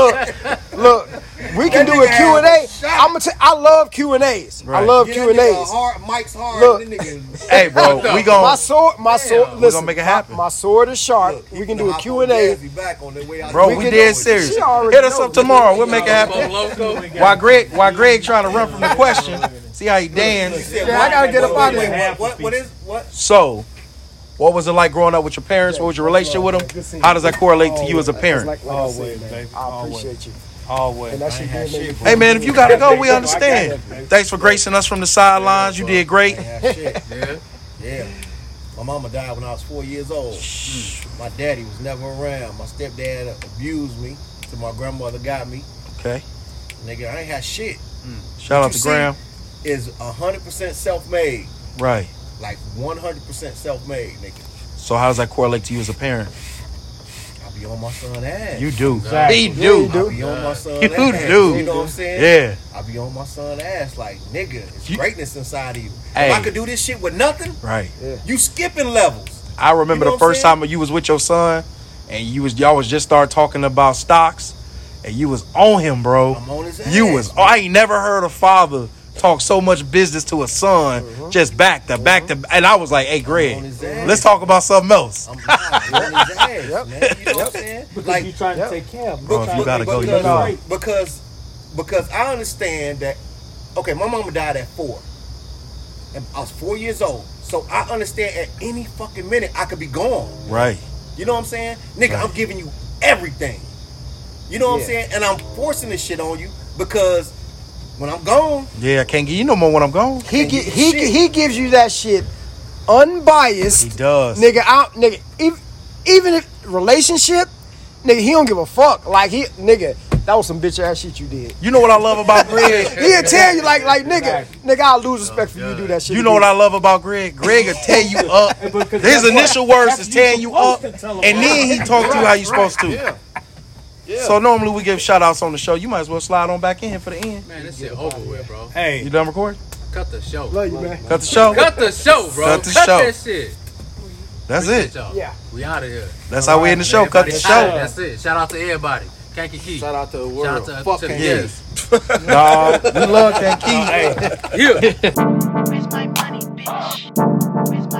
Look, look. We can That do a nigga Q and had A. shot. I'm gonna. T- I love Q and A's. I love Get Q and A's. hard, Mike's hard. Look. Hey, bro, we gonna My sword, my sword. we Listen, gonna make it happen. My, sword is sharp. look, we can do a hop Q on and A. Jazzy back on the way out bro. the We door. dead serious. Hit us knows. up tomorrow. We'll make it happen. Loco. While Greg, Why Greg trying to run from the question, see how he He dance. Yeah, I gotta get up out of wait, here. What, what, what is what? So, what was it like growing up with your parents? What was your relationship with them? How does that correlate to you as a parent? Like, like I Always, said, man, baby, I always. appreciate you. Always. And that shit did make me Hey man, if you gotta go, we understand. Thanks for gracing us from the sidelines. You did great. Ain't have shit. Yeah. Yeah. My mama died when I was four years old. My daddy was never around. My stepdad abused me till my grandmother got me. Okay. Nigga, I ain't had shit. Mm. Shout out to see- Graham. Is hundred percent self-made. Right. Like one hundred percent self-made, nigga. So how does that correlate to you as a parent? I be on my son ass. You do. Exactly. He do. you do. I be on my son You ass. do. You know what I'm saying? Yeah. I be on my son ass like, nigga, it's You- greatness inside of you. Hey. If I could do this shit with nothing, Right. you skipping levels. I remember You know the first saying? time you was with your son, and you was y'all was just start talking about stocks, and you was on him, bro. I'm on his ass. You was. I ain't never heard a father talk so much business to a son uh-huh. just back to back to. Uh-huh. And I was like, hey, Greg, on his ass. let's talk about something else. I'm, I'm on his ass, man. You know what I'm saying? Because Like, you trying Yep. to take care of them. Bro, if you gotta make go, you sure go. because because I understand that. Okay, my mama died at four, and I was four years old. So I understand at any fucking minute I could be gone. Right. You know what I'm saying, nigga? Right. I'm giving you everything. You know what Yeah. I'm saying? And I'm forcing this shit on you because when I'm gone, Yeah, I can't give you no more when I'm gone. He And gi- you he shit. he gives you that shit unbiased. He does. Nigga, out nigga, even, even if relationship, nigga, he don't give a fuck. Like he nigga, that was some bitch ass shit you did. You know what I love about Greg? He'll tell you like like nigga, nigga, I'll lose respect for you do that shit. You know what I love about Greg? Greg will tear you up. His initial words is you tearing you up, supposed to tell and then he talk to you how you supposed to. Yeah, yeah. So normally we give shout outs on the show. You might as well slide on back in here for the end. Man, this shit over with, bro. Hey, You done recording? Cut the show. Love you, man. Cut the show. Cut the show, bro. Cut the Cut show. that shit. That's Appreciate it. y'all. Yeah. We out of here. That's how we end the show. Cut the Everybody- show. That's it. Shout out to everybody. Kankakee. Shout out to the world. Shout out to, Fuck to Kankakee. yes. Dog, we love that key. hey, Yeah. Where's my money, bitch? Where's my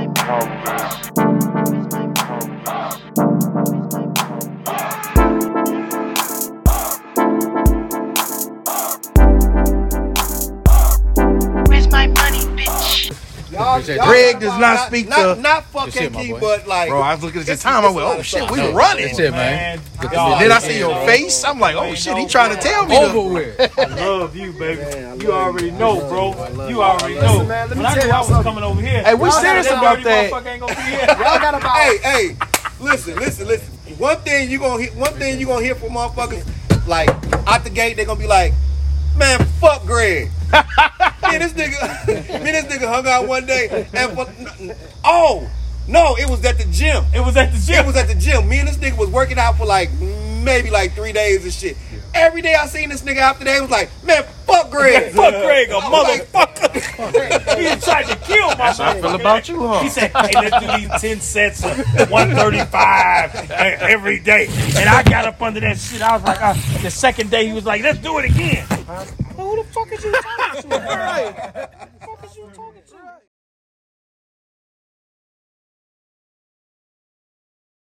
y'all. Greg does not speak not, to. not fuck Good Key, but like, Bro, I was looking at the time. I went, oh shit, we No, running. That's it, man. man, Good to y'all- be Then I see your bro. face. I'm like, oh shit, he trying to tell me. Over to- with. I love you, baby. you already know, bro. You already know. man, when I knew I was coming over here, Hey, we serious about dirty that. motherfucker ain't gonna be here. Y'all got about hey, hey, listen, listen, listen. One thing you gonna hear, one thing you gonna hear from motherfuckers, like out the gate, they're gonna be like, man, fuck Greg. Me and this nigga, me and this nigga hung out one day, and for, oh no, it was at the gym. It was at the gym. It gym. was at the gym. Me and this nigga was working out for like maybe like three days and shit. Every day I seen this nigga after that, it was like, man, fuck Greg. Fuck Greg, a I was like, motherfucker. he tried to kill my That's how I feel about you, huh? He said, hey, let's do these 10 sets of 135 every day. And I got up under that shit. I was like, uh, the second day, he was like, let's do it again. Who the fuck is you talking to? Who the fuck is you talking